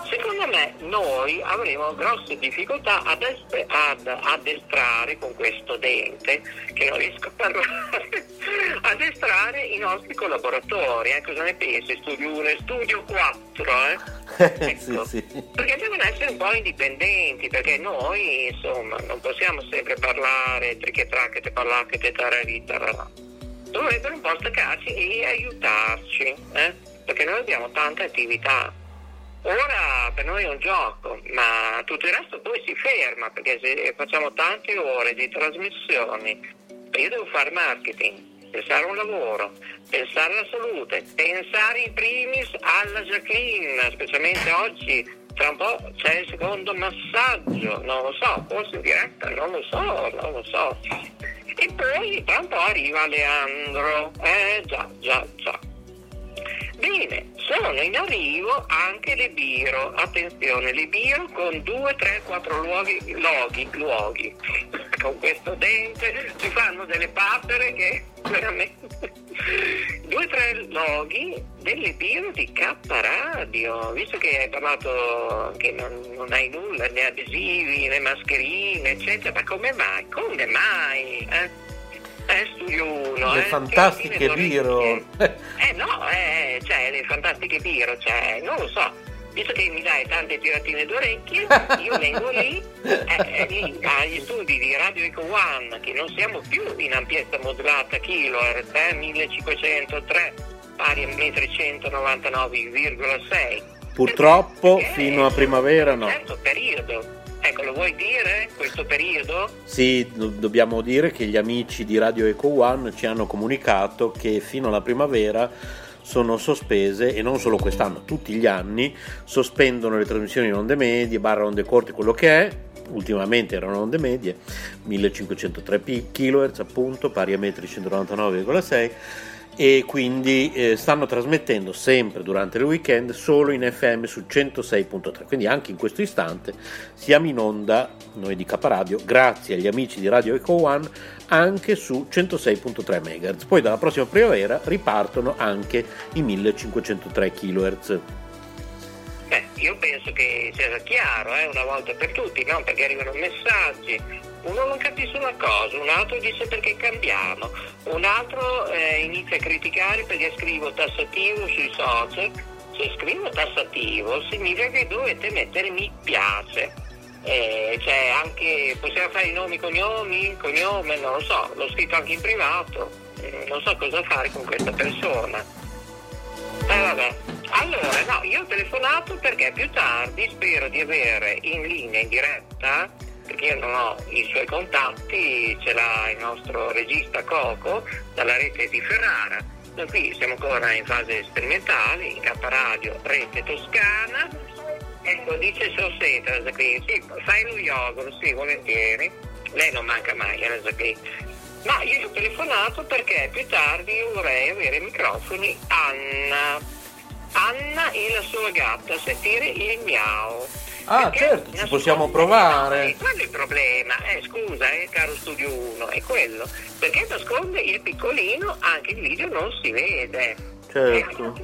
Secondo me noi avremo grosse difficoltà ad, espe- ad addestrare con questo dente, che non riesco a parlare, addestrare i nostri collaboratori. Eh? Cosa ne pensi? Studio 1 e studio 4, eh? Ecco, sì, sì. Perché devono essere un po' indipendenti, perché noi insomma non possiamo sempre parlare triche tracche, parlacche, tarari, tararà. Dovrebbero un po' staccarci e aiutarci, eh? perché noi abbiamo tante attività. Ora per noi è un gioco, ma tutto il resto poi si ferma, perché se facciamo tante ore di trasmissioni, io devo fare marketing, pensare a un lavoro, pensare alla salute, pensare in primis alla Jacqueline, specialmente oggi, tra un po' c'è il secondo massaggio, non lo so, forse in diretta, non lo so, non lo so. E poi tra un po' arriva Leandro, eh già, già, già. Bene, sono in arrivo anche le biro, attenzione, le biro con 2, 3, 4 luoghi, loghi, luoghi. con questo dente si fanno delle papere che veramente... 2, 3 loghi delle biro di K Radio, visto che hai parlato che non, non hai nulla, né adesivi, né mascherine, eccetera, ma come mai? Come mai? Eh? Eh, studio 1. Le eh, fantastiche biro. Eh no, eh, cioè, le fantastiche biro, cioè, non lo so. Visto che mi dai tante tiratine d'orecchie, io vengo lì, eh, lì agli studi di Radio Eco One, che non siamo più in ampiezza modulata kilohertz, eh, 1503, pari a 1399,6. Purtroppo Perché fino a primavera no. certo periodo. Ecco, lo vuoi dire questo periodo? Sì, do- dobbiamo dire che gli amici di Radio Eco One ci hanno comunicato che fino alla primavera sono sospese e non solo quest'anno, tutti gli anni sospendono le trasmissioni in onde medie, barra onde corte, quello che è. Ultimamente erano onde medie, 1503 kHz appunto, pari a metri 199,6 e quindi eh, stanno trasmettendo sempre durante il weekend solo in FM su 106.3 quindi anche in questo istante siamo in onda noi di Caparadio grazie agli amici di Radio Eco One anche su 106.3 MHz poi dalla prossima primavera ripartono anche i 1503 kHz Beh, io penso che sia chiaro eh, una volta per tutti, no? perché arrivano messaggi, uno non capisce una cosa, un altro dice perché cambiamo, un altro eh, inizia a criticare perché scrivo tassativo sui social, se scrivo tassativo significa che dovete mettere mi piace. Eh, cioè anche possiamo fare i nomi, cognomi, cognome, non lo so, l'ho scritto anche in privato, eh, non so cosa fare con questa persona. Eh vabbè. Allora, no, io ho telefonato perché più tardi spero di avere in linea, in diretta, perché io non ho i suoi contatti, ce l'ha il nostro regista Coco dalla rete di Ferrara. Noi qui siamo ancora in fase sperimentale, in K Radio, rete toscana. Ecco, dice Sosseta, qui, sì, fai lo yogurt, sì, volentieri. Lei non manca mai, eh, qui. Ma io ho telefonato perché più tardi vorrei avere ai microfoni Anna. Anna e la sua gatta, sentire il miau. Ah, Perché certo, ci possiamo provare. Eh, quello è il problema, eh, scusa, eh, caro studio 1, è quello. Perché nasconde il piccolino, anche il video non si vede. certo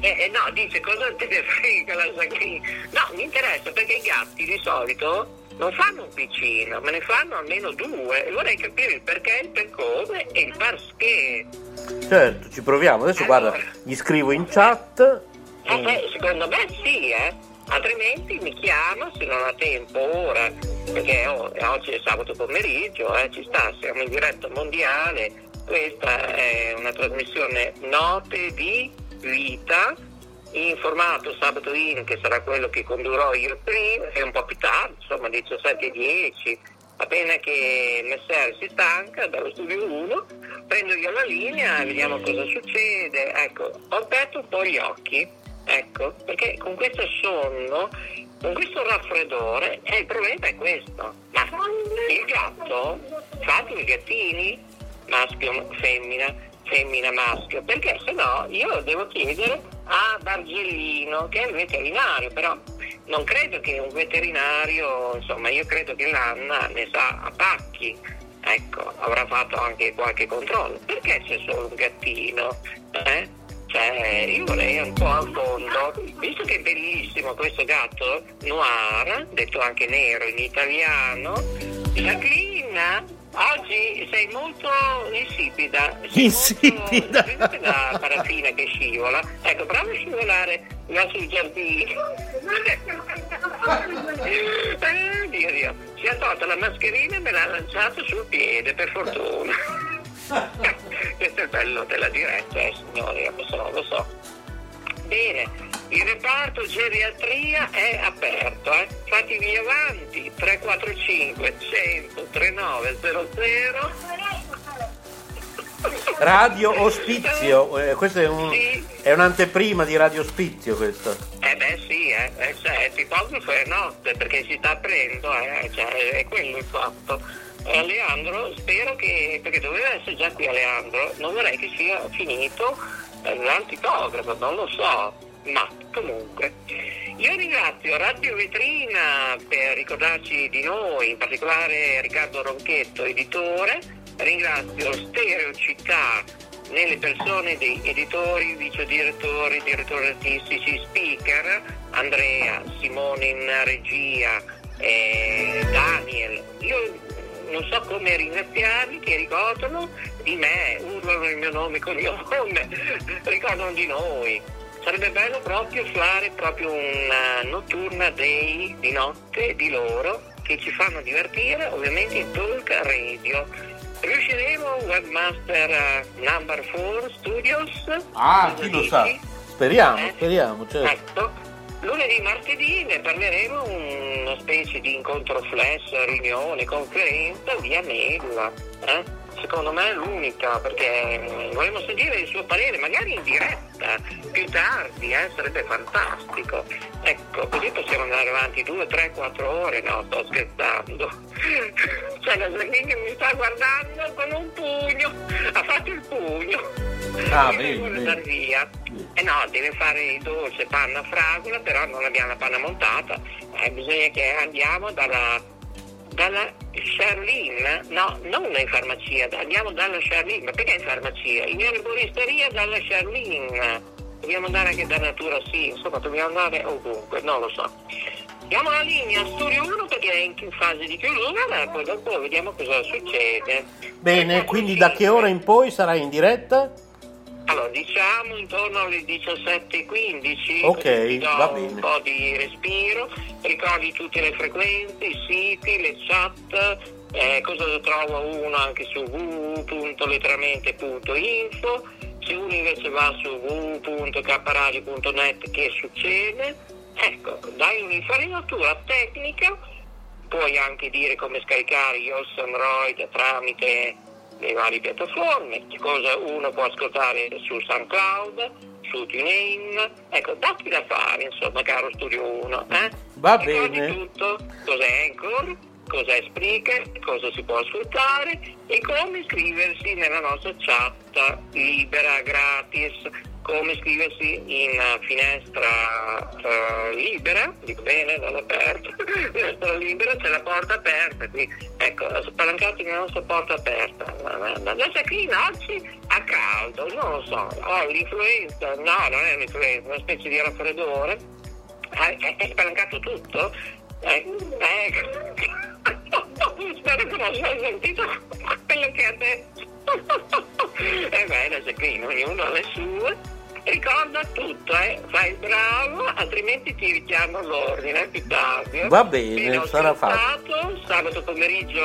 Eh, eh, no, dice cosa te ne frega la Zacchini? No, mi interessa perché i gatti di solito non fanno un piccino, me ne fanno almeno due e vorrei capire il perché, il per come e il perché. certo ci proviamo adesso Allora. guarda gli scrivo in chat Eh, beh, secondo me sì, eh. Altrimenti mi chiama se non ha tempo ora, perché oh, oggi è sabato pomeriggio, eh, ci sta, siamo in diretta mondiale, questa è una trasmissione note di vita in formato sabato in che sarà quello che condurrò io prima, è un po' più tardi, insomma 17.10, appena che Messer si stanca dallo studio 1, prendo io la linea e vediamo cosa succede. Ecco, ho aperto un po' gli occhi, ecco, perché con questo sonno, con questo raffreddore, eh, il problema è questo. Ma il gatto fa due gattini, maschio, femmina, femmina, maschio, perché se no io devo chiedere a Bargellino, che è il veterinario, però non credo che un veterinario, insomma, io credo che l'Anna ne sa a pacchi. Ecco, avrà fatto anche qualche controllo. Perché c'è solo un gattino? Eh? Cioè, io vorrei un po' a fondo, visto che è bellissimo questo gatto noir, detto anche nero in italiano, Jacqueline, oggi sei molto insipida. Sei Insipida. Molto, vedete la paraffina che scivola? Ecco, prova a scivolare verso il giardino. Eh, Dio, Dio. Si è tolta la mascherina e me l'ha lanciata sul piede, per fortuna. Questo è il bello della diretta, eh, signori, lo so, lo so. Bene, il reparto geriatria è aperto, eh. fatevi avanti, 345 100 3900. radio ospizio eh, questo è, un, Sì. è un'anteprima di radio ospizio questo Eh beh sì, eh, eh, cioè, il tipografo è notte perché si sta aprendo, eh, cioè, è quello il fatto. Eh, Leandro, spero che, perché doveva essere già qui Leandro, non vorrei che sia finito eh, l'antipografo, non lo so, ma comunque. Io ringrazio Radio Vetrina per ricordarci di noi, in particolare Riccardo Ronchetto, editore, ringrazio Stereo Città nelle persone dei editori, vice direttori, direttori artistici, speaker, Andrea, Simone in regia, eh, Daniel. Io non so come ringraziarli che ricordano di me, urlano il mio nome con il nome, ricordano di noi. Sarebbe bello proprio fare proprio una notturna day di notte di loro che ci fanno divertire, ovviamente in talk radio. Riusciremo, webmaster eh, number 4 studios? ah chi lo sa speriamo Eh? speriamo certo Ecco, Lunedì, martedì ne parleremo una specie di incontro flash, riunione, conferenza via mail. Eh? Secondo me è l'unica, perché mm, vorremmo sentire il suo parere, magari in diretta, più tardi, eh, sarebbe fantastico. Ecco, così possiamo andare avanti due, tre, quattro ore, no, sto scherzando. C'è la che mi sta guardando con un pugno, ha fatto il pugno. Ah, bene, bene. andare via. Eh no, deve fare il dolce panna fragola, però non abbiamo la panna montata. Eh, bisogna che andiamo dalla, dalla Charlene, no, non in farmacia, andiamo dalla Charlene, ma perché in farmacia? In erboristeria dalla Charlene. Dobbiamo andare anche da Natura sì, insomma dobbiamo andare ovunque, non lo so. Diamo la linea Studio 1 perché è in fase di chiusura, poi dopo vediamo cosa succede. Bene, quindi da che ora in poi sarai in diretta? Allora, diciamo intorno alle 17.15. Ok, così ti do va Un bene. po' di respiro, ricordi tutte le frequenze, i siti, le chat, eh, cosa trovo uno anche su www.letteralmente.info, se uno invece va su www.kradio.net che succede? Ecco, dai un'infarinatura tecnica, puoi anche dire come scaricare iOS Android tramite le varie piattaforme, che cosa uno può ascoltare su SoundCloud, su TuneIn, ecco, datti da fare, insomma, caro Studio 1, eh? Va Ricordi bene. tutto, cos'è Anchor, cos'è Spreaker, cosa si può ascoltare e come iscriversi nella nostra chat libera, gratis, come iscriversi in finestra eh, libera, dico bene, non aperta, finestra libera, c'è la porta aperta, qui, ecco, spalancate la nostra porta aperta. La Jacqueline oggi a caldo, non lo so, ho l'influenza, no, non è un'influenza, una specie di raffreddore, è, è- è spalancato tutto? Eh, ecco. Spero che non sia sentito quello che ha detto. E bene, Jacqueline, ognuno ha le sue. Ricorda tutto, eh? Fai il bravo, altrimenti ti richiamo all'ordine più tardi. eh? Va bene, sarà scherzato, Sabato pomeriggio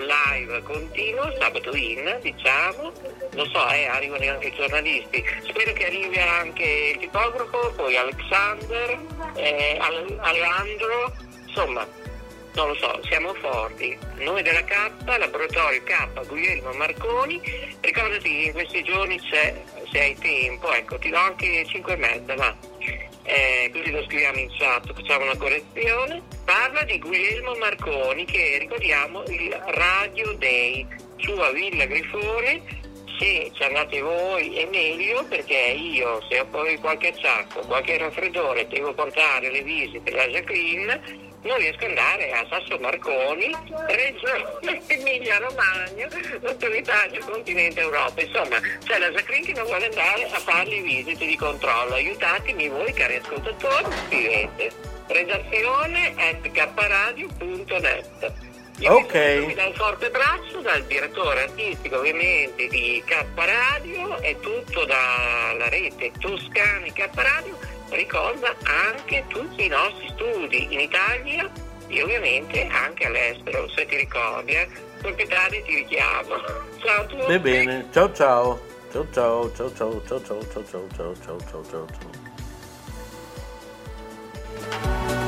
live continuo, sabato in, diciamo. Lo so, eh, arrivano anche i giornalisti. Spero che arrivi anche il tipografo, poi Alexander, eh, Al- Alejandro, insomma, non lo so, siamo forti. Noi della K, laboratorio K, Guglielmo Marconi, ricordati che in questi giorni c'è, se hai tempo, ecco, ti do anche 5 e mezza, va. Eh, così lo scriviamo in chat, facciamo una correzione. Parla di Guglielmo Marconi, che ricordiamo il Radio Day, su a Villa Grifone. Se ci andate voi è meglio perché io se ho poi qualche acciacco, qualche raffreddore, devo portare le visite della Jacqueline, non riesco ad andare a Sasso Marconi, Regione Emilia Romagna, Italia, Continente Europa. Insomma, c'è la Jacqueline che non vuole andare a fare le visite di controllo. Aiutatemi voi, cari ascoltatori, scrivete redazione at kradio.net. Io Ok. Vi do un forte abbraccio dal direttore artistico ovviamente di K Radio e tutto dalla rete Toscani K Radio ricorda anche tutti i nostri studi in Italia e ovviamente anche all'estero, se ti ricordi, eh. Proprietario ti richiamo. Ciao a tutti. Va bene, ciao ciao. Ciao ciao, ciao ciao, ciao ciao, ciao ciao, ciao ciao, ciao ciao, ciao.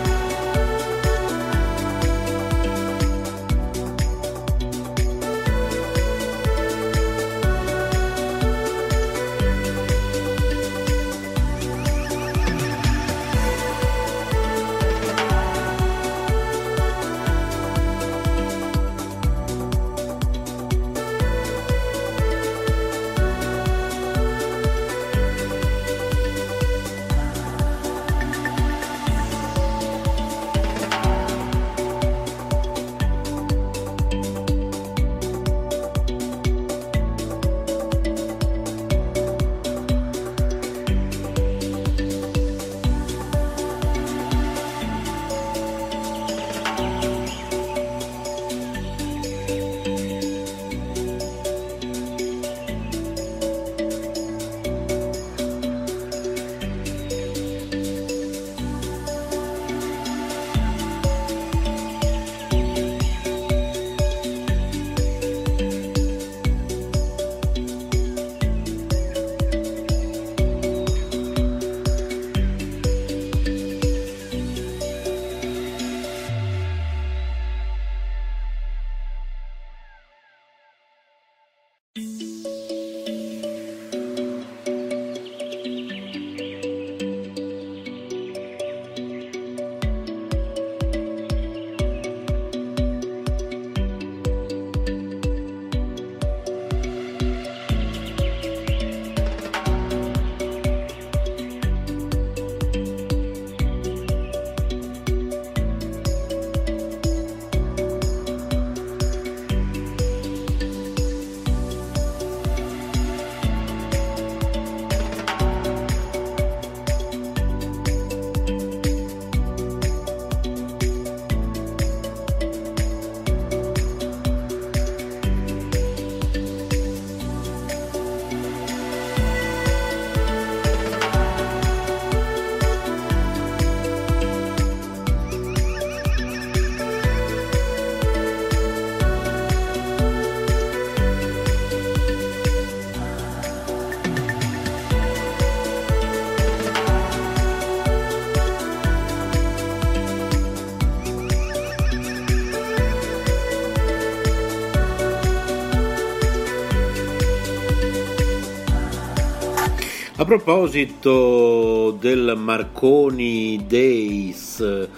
Proposito del Marconi Days,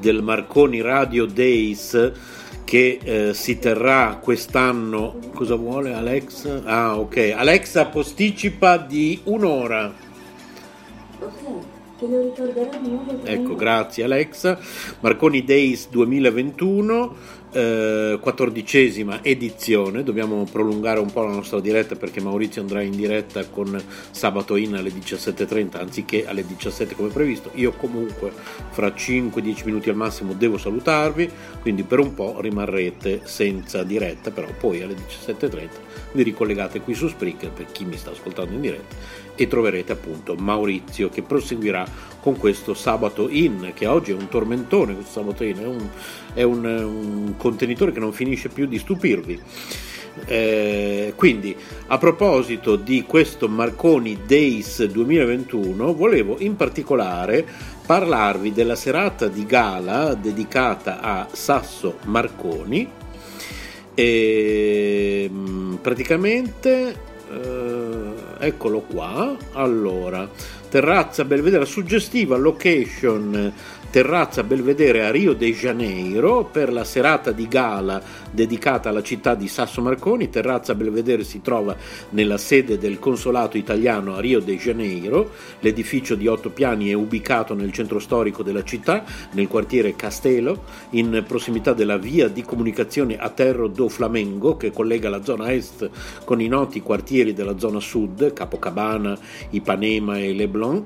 del Marconi Radio Days che eh, si terrà quest'anno, cosa vuole Alexa? Ah ok, Alexa posticipa di un'ora. Ok. Ecco, grazie Alexa. Marconi Days 2021, eh, quattordicesima edizione. Dobbiamo prolungare un po' la nostra diretta perché Maurizio andrà in diretta con Sabato In alle 17.30 anziché alle 17 come previsto. Io comunque fra 5-10 minuti al massimo devo salutarvi, quindi per un po' rimarrete senza diretta, però poi alle 17.30 vi ricollegate qui su Spreaker per chi mi sta ascoltando in diretta e troverete appunto Maurizio che proseguirà con questo sabato in, che oggi è un tormentone questo sabato in, è un, è un, un contenitore che non finisce più di stupirvi. Eh, quindi a proposito di questo Marconi Days 2021 volevo in particolare parlarvi della serata di gala dedicata a Sasso Marconi e mm, praticamente eh, eccolo qua. Allora, terrazza Belvedere, suggestiva location terrazza Belvedere a Rio de Janeiro per la serata di gala dedicata alla città di Sasso Marconi. Terrazza Belvedere si trova nella sede del consolato italiano a Rio de Janeiro. L'edificio di otto piani è ubicato nel centro storico della città, nel quartiere Castelo, in prossimità della via di comunicazione a Terro do Flamengo che collega la zona est con i noti quartieri della zona sud, Capocabana, Ipanema e Leblon.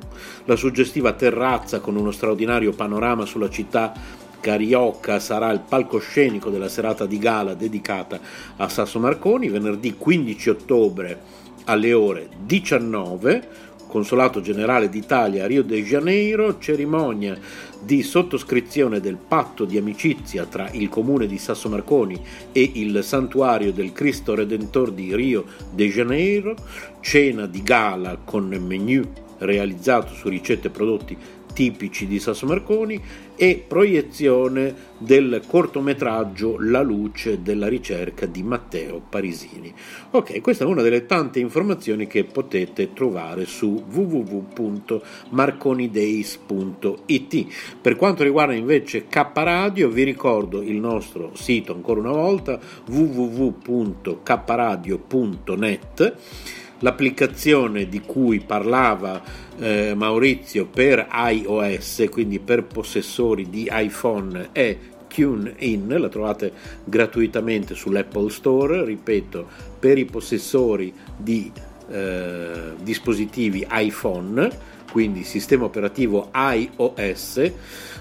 La suggestiva terrazza con uno straordinario panorama panorama sulla città Carioca sarà il palcoscenico della serata di gala dedicata a Sasso Marconi venerdì 15 ottobre alle ore 19 Consolato Generale d'Italia a Rio de Janeiro, cerimonia di sottoscrizione del patto di amicizia tra il comune di Sasso Marconi e il santuario del Cristo Redentor di Rio de Janeiro, cena di gala con menu realizzato su ricette e prodotti tipici di Sasso Marconi e proiezione del cortometraggio La luce della ricerca di Matteo Parisini. Ok, questa è una delle tante informazioni che potete trovare su www.marconidays.it. Per quanto riguarda invece K Radio, vi ricordo il nostro sito ancora una volta www.kradio.net l'applicazione di cui parlava eh, Maurizio per iOS, quindi per possessori di iPhone, è TuneIn, la trovate gratuitamente sull'Apple Store, ripeto, per i possessori di eh, dispositivi iPhone, quindi sistema operativo iOS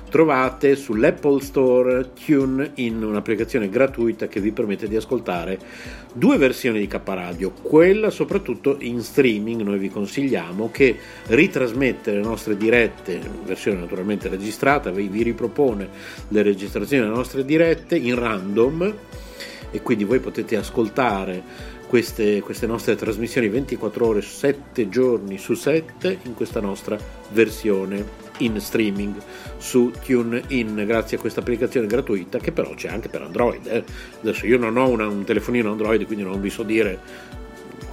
trovate sull'Apple Store TuneIn, un'applicazione gratuita che vi permette di ascoltare due versioni di K Radio, quella soprattutto in streaming, noi vi consigliamo che ritrasmette le nostre dirette, versione naturalmente registrata, vi, vi ripropone le registrazioni delle nostre dirette in random e quindi voi potete ascoltare queste, queste, nostre trasmissioni 24 ore 7 giorni su 7 in questa nostra versione in streaming su TuneIn grazie a questa applicazione gratuita che però c'è anche per Android. Eh. Adesso io non ho una, un telefonino Android quindi non vi so dire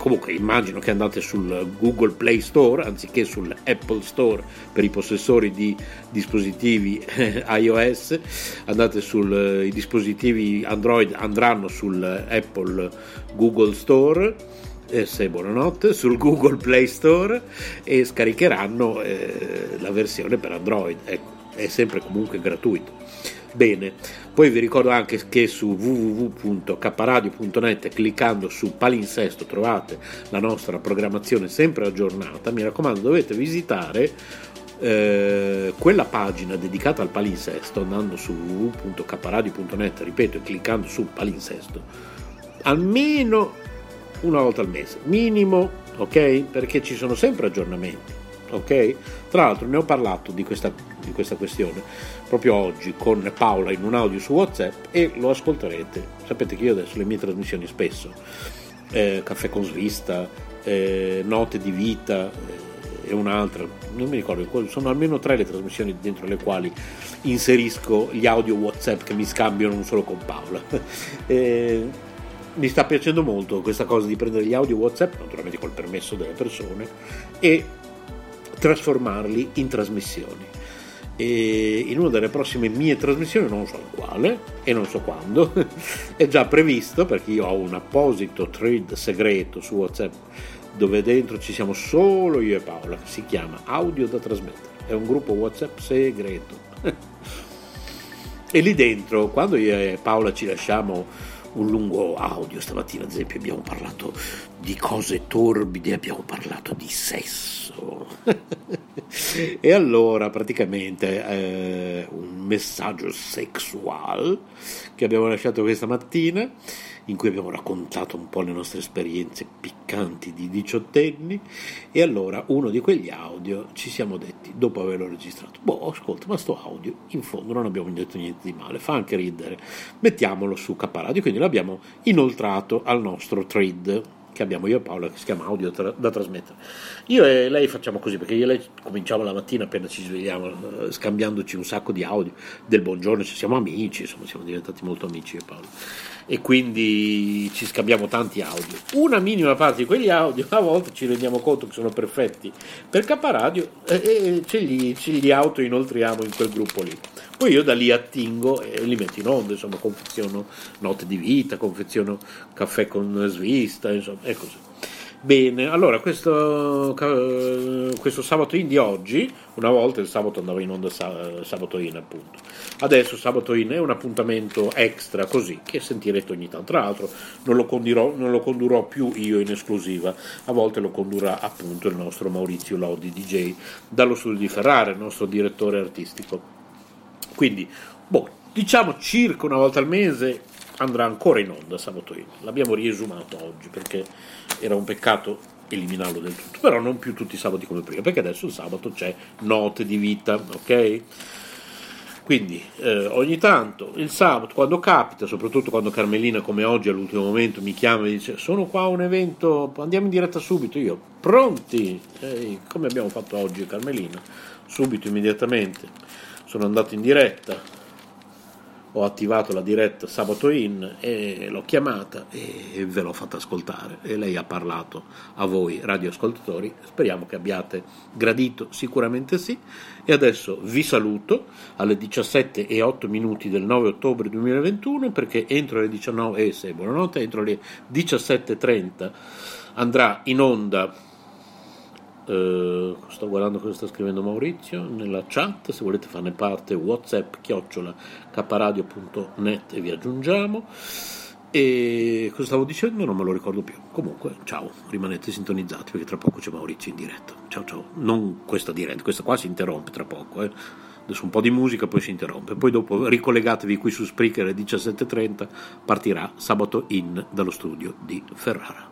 comunque immagino che andate sul Google Play Store anziché sull'Apple Store per i possessori di dispositivi eh, iOS, andate sui eh, dispositivi Android andranno sull'Apple Google Store eh, se buonanotte sul Google Play Store e scaricheranno eh, la versione per Android, ecco, è sempre comunque gratuito. Bene, poi vi ricordo anche che su www.kradio.net cliccando su palinsesto trovate la nostra programmazione sempre aggiornata. Mi raccomando, dovete visitare eh, quella pagina dedicata al palinsesto andando su www.kradio.net, ripeto, e cliccando su palinsesto. Almeno una volta al mese, minimo, ok? Perché ci sono sempre aggiornamenti, ok? Tra l'altro ne ho parlato di questa, di questa questione proprio oggi con Paola in un audio su WhatsApp e lo ascolterete. Sapete che io adesso le mie trasmissioni spesso, eh, caffè con svista, eh, note di vita eh, e un'altra, non mi ricordo, sono almeno tre le trasmissioni dentro le quali inserisco gli audio WhatsApp che mi scambiano non solo con Paola. eh, mi sta piacendo molto questa cosa di prendere gli audio WhatsApp, naturalmente col permesso delle persone, e trasformarli in trasmissioni. E in una delle prossime mie trasmissioni, non so quale e non so quando, è già previsto perché io ho un apposito thread segreto su WhatsApp dove dentro ci siamo solo io e Paola, si chiama Audio da trasmettere, è un gruppo WhatsApp segreto. e lì dentro, quando io e Paola ci lasciamo un lungo audio, stamattina ad esempio abbiamo parlato di cose torbide, abbiamo parlato di sesso. e allora praticamente eh, un messaggio sexual che abbiamo lasciato questa mattina in cui abbiamo raccontato un po' le nostre esperienze piccanti di diciottenni e allora uno di quegli audio ci siamo detti dopo averlo registrato boh ascolta ma sto audio in fondo non abbiamo detto niente di male fa anche ridere mettiamolo su K-Radio quindi l'abbiamo inoltrato al nostro thread che abbiamo io e Paola che si chiama audio tra- da trasmettere. Io e lei facciamo così perché io e lei cominciamo la mattina appena ci svegliamo eh, scambiandoci un sacco di audio del buongiorno, ci siamo amici, insomma siamo diventati molto amici io e Paola e quindi ci scambiamo tanti audio. Una minima parte di quegli audio a volte ci rendiamo conto che sono perfetti per K Radio e, e ce, li, ce li auto inoltriamo in quel gruppo lì. Poi io da lì attingo e li metto in onda, insomma, confeziono note di vita, confeziono caffè con svista, insomma, è così. Bene, allora questo, questo sabato in di oggi, una volta il sabato andava in onda sabato in appunto, adesso sabato in è un appuntamento extra così che sentirete ogni tanto, tra l'altro non lo, condirò, non lo condurrò più io in esclusiva, a volte lo condurrà appunto il nostro Maurizio Lodi DJ dallo studio di Ferrara, il nostro direttore artistico. Quindi, boh, diciamo circa una volta al mese andrà ancora in onda sabato in. L'abbiamo riesumato oggi perché era un peccato eliminarlo del tutto, però non più tutti i sabati come prima, perché adesso il sabato c'è note di vita, ok? Quindi eh, ogni tanto il sabato, quando capita, soprattutto quando Carmelina come oggi all'ultimo momento mi chiama e dice sono qua a un evento, andiamo in diretta subito, io pronti, eh, come abbiamo fatto oggi Carmelina, subito, immediatamente sono andato in diretta, ho attivato la diretta sabato in e l'ho chiamata e ve l'ho fatta ascoltare. E lei ha parlato a voi radioascoltatori, speriamo che abbiate gradito, sicuramente sì. E adesso vi saluto alle 17 e 8 minuti del 9 ottobre 2021 perché entro le 19 e eh, buonanotte entro le 17.30 andrà in onda Uh, sto guardando cosa sta scrivendo Maurizio nella chat se volete farne parte whatsapp chiocciola caparadio.net e vi aggiungiamo. E cosa stavo dicendo? Non me lo ricordo più. Comunque ciao rimanete sintonizzati perché tra poco c'è Maurizio in diretta. Ciao ciao. Non questa diretta questa qua si interrompe tra poco eh. adesso un po' di musica poi si interrompe. Poi dopo ricollegatevi qui su Spreaker alle 17.30 partirà sabato in dallo studio di Ferrara